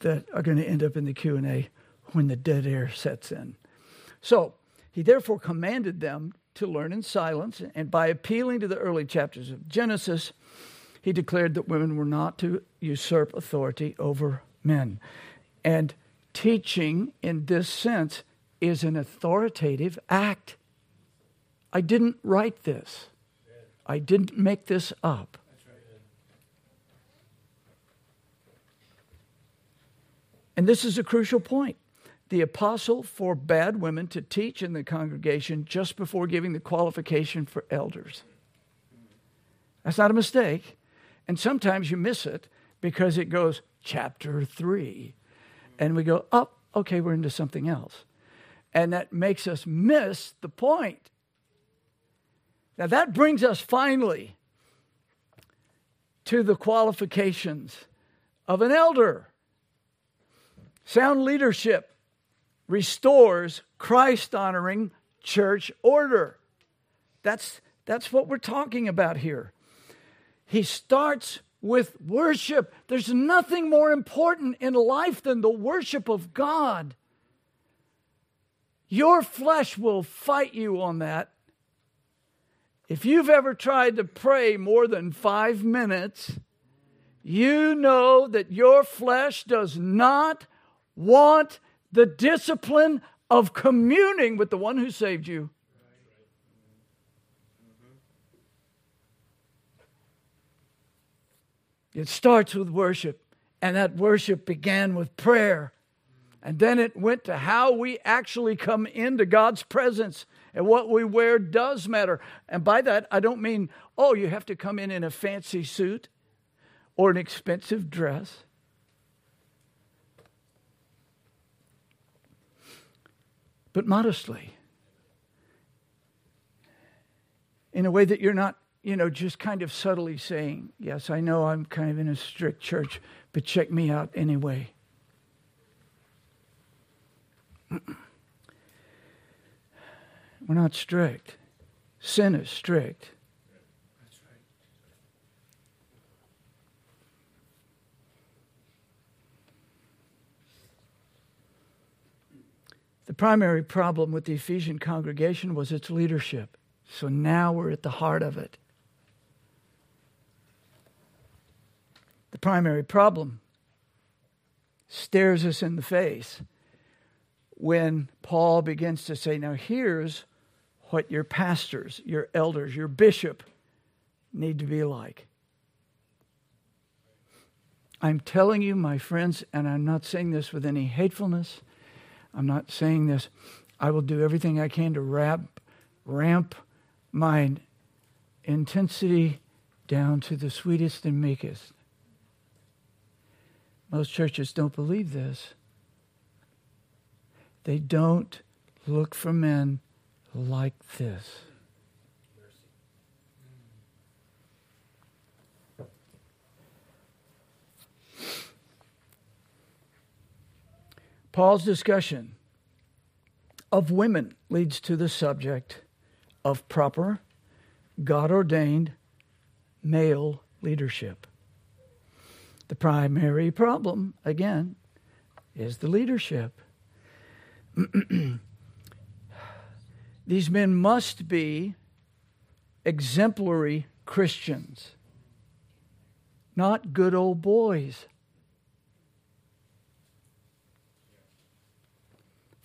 that are going to end up in the Q&A when the dead air sets in. So, he therefore commanded them to learn in silence, and by appealing to the early chapters of Genesis, he declared that women were not to usurp authority over men. And teaching in this sense is an authoritative act. I didn't write this, I didn't make this up. And this is a crucial point. The apostle forbade women to teach in the congregation just before giving the qualification for elders. That's not a mistake. And sometimes you miss it because it goes chapter 3 and we go, oh, okay, we're into something else. And that makes us miss the point. Now, that brings us finally to the qualifications of an elder. Sound leadership restores Christ honoring church order. That's, that's what we're talking about here. He starts with worship. There's nothing more important in life than the worship of God. Your flesh will fight you on that. If you've ever tried to pray more than five minutes, you know that your flesh does not want the discipline of communing with the one who saved you. It starts with worship, and that worship began with prayer. And then it went to how we actually come into God's presence. And what we wear does matter. And by that, I don't mean, oh, you have to come in in a fancy suit or an expensive dress. But modestly, in a way that you're not, you know, just kind of subtly saying, Yes, I know I'm kind of in a strict church, but check me out anyway. We're not strict. Sin is strict. The primary problem with the Ephesian congregation was its leadership. So now we're at the heart of it. The primary problem stares us in the face when Paul begins to say, Now here's what your pastors, your elders, your bishop need to be like. I'm telling you, my friends, and I'm not saying this with any hatefulness. I'm not saying this. I will do everything I can to ramp, ramp my intensity down to the sweetest and meekest. Most churches don't believe this. They don't look for men like this. Paul's discussion of women leads to the subject of proper, God ordained male leadership. The primary problem, again, is the leadership. <clears throat> These men must be exemplary Christians, not good old boys.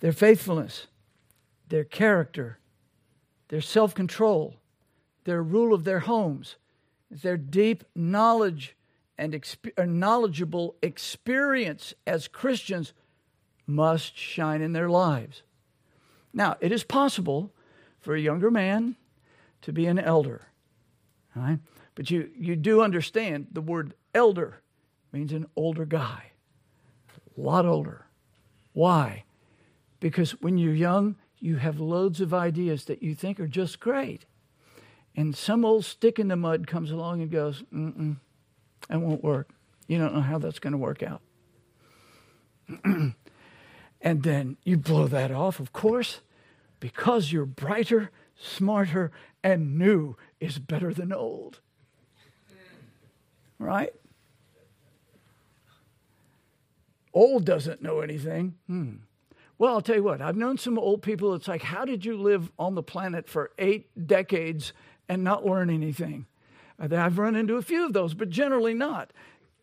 Their faithfulness, their character, their self control, their rule of their homes, their deep knowledge and exp- uh, knowledgeable experience as Christians must shine in their lives. Now, it is possible for a younger man to be an elder, right? But you, you do understand the word elder means an older guy, a lot older. Why? Because when you're young, you have loads of ideas that you think are just great. And some old stick in the mud comes along and goes, mm-mm, that won't work. You don't know how that's going to work out. <clears throat> and then you blow that off, of course, because you're brighter, smarter, and new is better than old. Right? Old doesn't know anything. Hmm. Well, I'll tell you what, I've known some old people. It's like, how did you live on the planet for eight decades and not learn anything? I've run into a few of those, but generally not.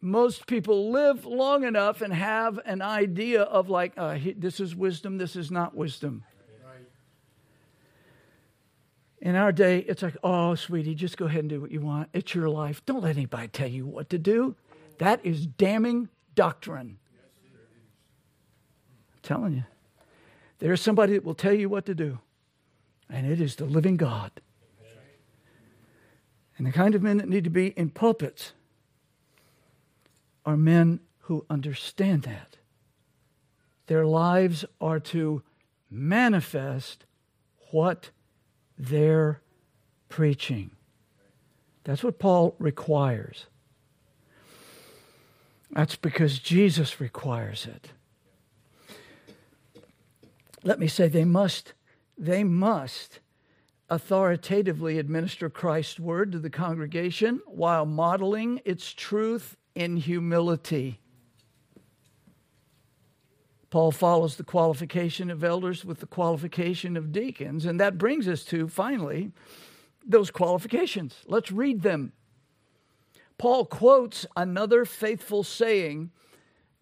Most people live long enough and have an idea of, like, uh, this is wisdom, this is not wisdom. In our day, it's like, oh, sweetie, just go ahead and do what you want. It's your life. Don't let anybody tell you what to do. That is damning doctrine. I'm telling you. There's somebody that will tell you what to do, and it is the living God. And the kind of men that need to be in pulpits are men who understand that. Their lives are to manifest what they're preaching. That's what Paul requires. That's because Jesus requires it let me say they must they must authoritatively administer Christ's word to the congregation while modeling its truth in humility. Paul follows the qualification of elders with the qualification of deacons, and that brings us to finally those qualifications. Let's read them. Paul quotes another faithful saying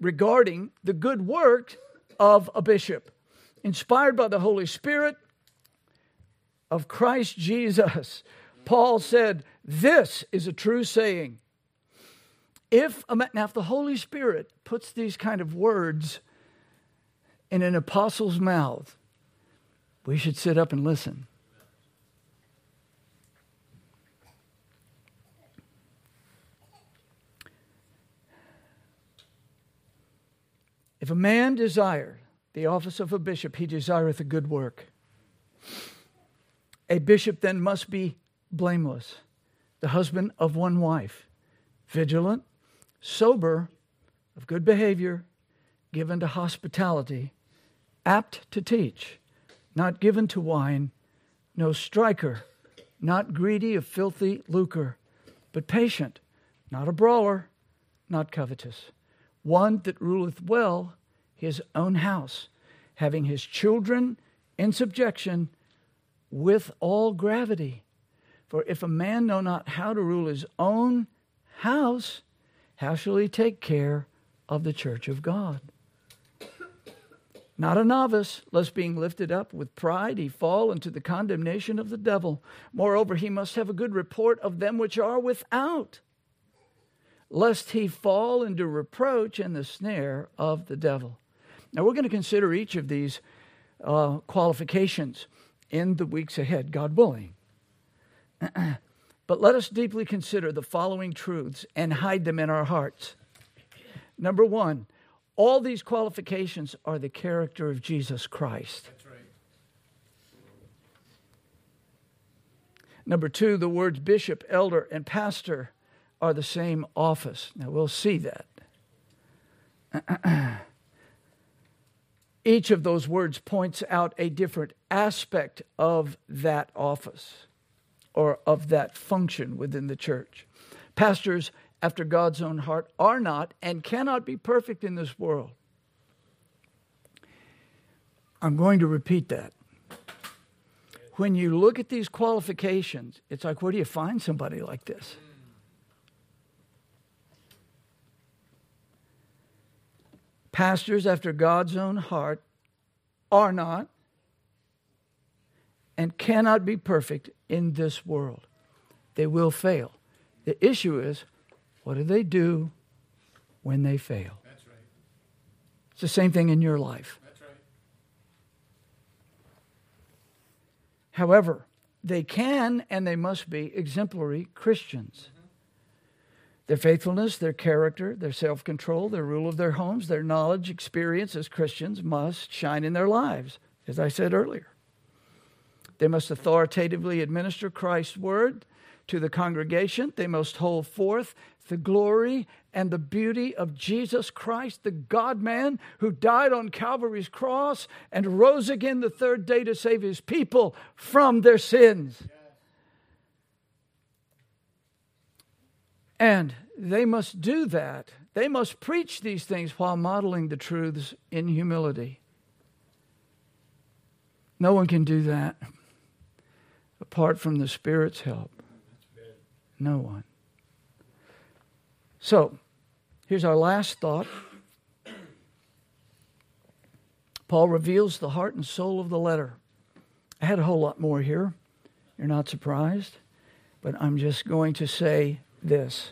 regarding the good work of a bishop inspired by the Holy Spirit of Christ Jesus, Paul said, This is a true saying. If, now, if the Holy Spirit puts these kind of words in an apostle's mouth, we should sit up and listen. If a man desire the office of a bishop, he desireth a good work. A bishop then must be blameless, the husband of one wife, vigilant, sober, of good behavior, given to hospitality, apt to teach, not given to wine, no striker, not greedy of filthy lucre, but patient, not a brawler, not covetous one that ruleth well his own house, having his children in subjection with all gravity. For if a man know not how to rule his own house, how shall he take care of the church of God? Not a novice, lest being lifted up with pride he fall into the condemnation of the devil. Moreover, he must have a good report of them which are without lest he fall into reproach and the snare of the devil. Now, we're going to consider each of these uh, qualifications in the weeks ahead, God willing. <clears throat> but let us deeply consider the following truths and hide them in our hearts. Number one, all these qualifications are the character of Jesus Christ. Right. Number two, the words bishop, elder, and pastor are the same office. Now we'll see that. <clears throat> Each of those words points out a different aspect of that office or of that function within the church. Pastors, after God's own heart, are not and cannot be perfect in this world. I'm going to repeat that. When you look at these qualifications, it's like, where do you find somebody like this? Pastors after God's own heart are not and cannot be perfect in this world. They will fail. The issue is what do they do when they fail? That's right. It's the same thing in your life. That's right. However, they can and they must be exemplary Christians. Mm-hmm. Their faithfulness, their character, their self control, their rule of their homes, their knowledge, experience as Christians must shine in their lives, as I said earlier. They must authoritatively administer Christ's word to the congregation. They must hold forth the glory and the beauty of Jesus Christ, the God man who died on Calvary's cross and rose again the third day to save his people from their sins. And they must do that. They must preach these things while modeling the truths in humility. No one can do that apart from the Spirit's help. No one. So, here's our last thought. Paul reveals the heart and soul of the letter. I had a whole lot more here. You're not surprised. But I'm just going to say this.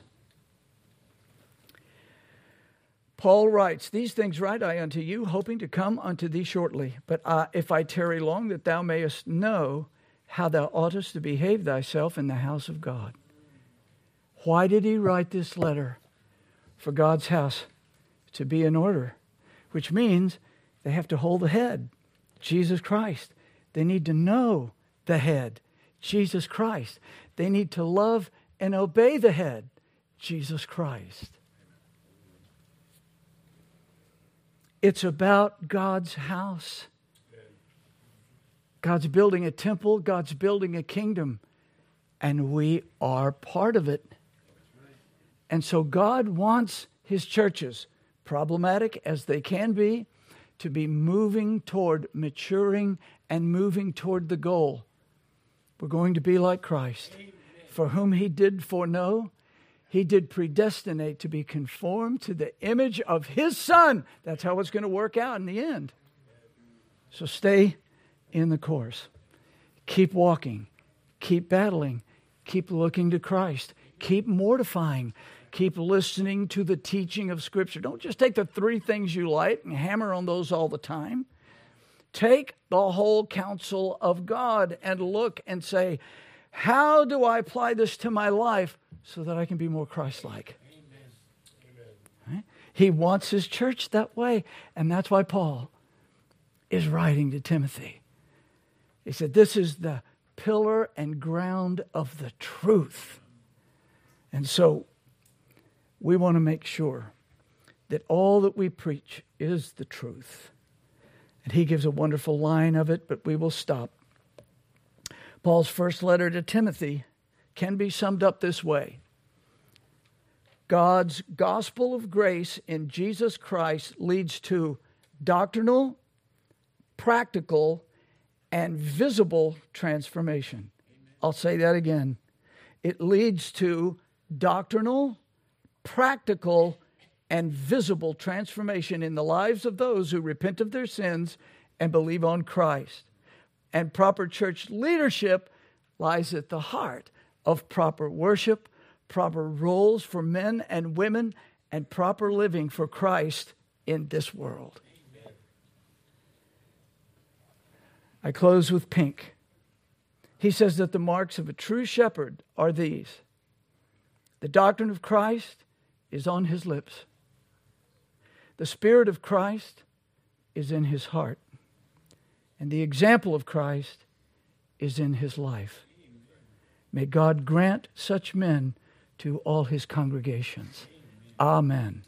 Paul writes, These things write I unto you, hoping to come unto thee shortly. But if I tarry long, that thou mayest know how thou oughtest to behave thyself in the house of God. Why did he write this letter? For God's house to be in order, which means they have to hold the head, Jesus Christ. They need to know the head, Jesus Christ. They need to love and obey the head, Jesus Christ. It's about God's house. God's building a temple, God's building a kingdom, and we are part of it. And so God wants his churches, problematic as they can be, to be moving toward maturing and moving toward the goal. We're going to be like Christ, Amen. For whom he did foreknow, he did predestinate to be conformed to the image of his son. That's how it's going to work out in the end. So stay in the course. Keep walking. Keep battling. Keep looking to Christ. Keep mortifying. Keep listening to the teaching of Scripture. Don't just take the three things you like and hammer on those all the time. Take the whole counsel of God and look and say, How do I apply this to my life so that I can be more Christ like? Right? He wants his church that way. And that's why Paul is writing to Timothy. He said, This is the pillar and ground of the truth. And so we want to make sure that all that we preach is the truth. And he gives a wonderful line of it, but we will stop. Paul's first letter to Timothy can be summed up this way God's gospel of grace in Jesus Christ leads to doctrinal, practical, and visible transformation. I'll say that again. It leads to doctrinal, practical, and visible transformation in the lives of those who repent of their sins and believe on Christ. And proper church leadership lies at the heart of proper worship, proper roles for men and women, and proper living for Christ in this world. I close with Pink. He says that the marks of a true shepherd are these the doctrine of Christ is on his lips, the Spirit of Christ is in his heart, and the example of Christ is in his life. May God grant such men to all his congregations. Amen.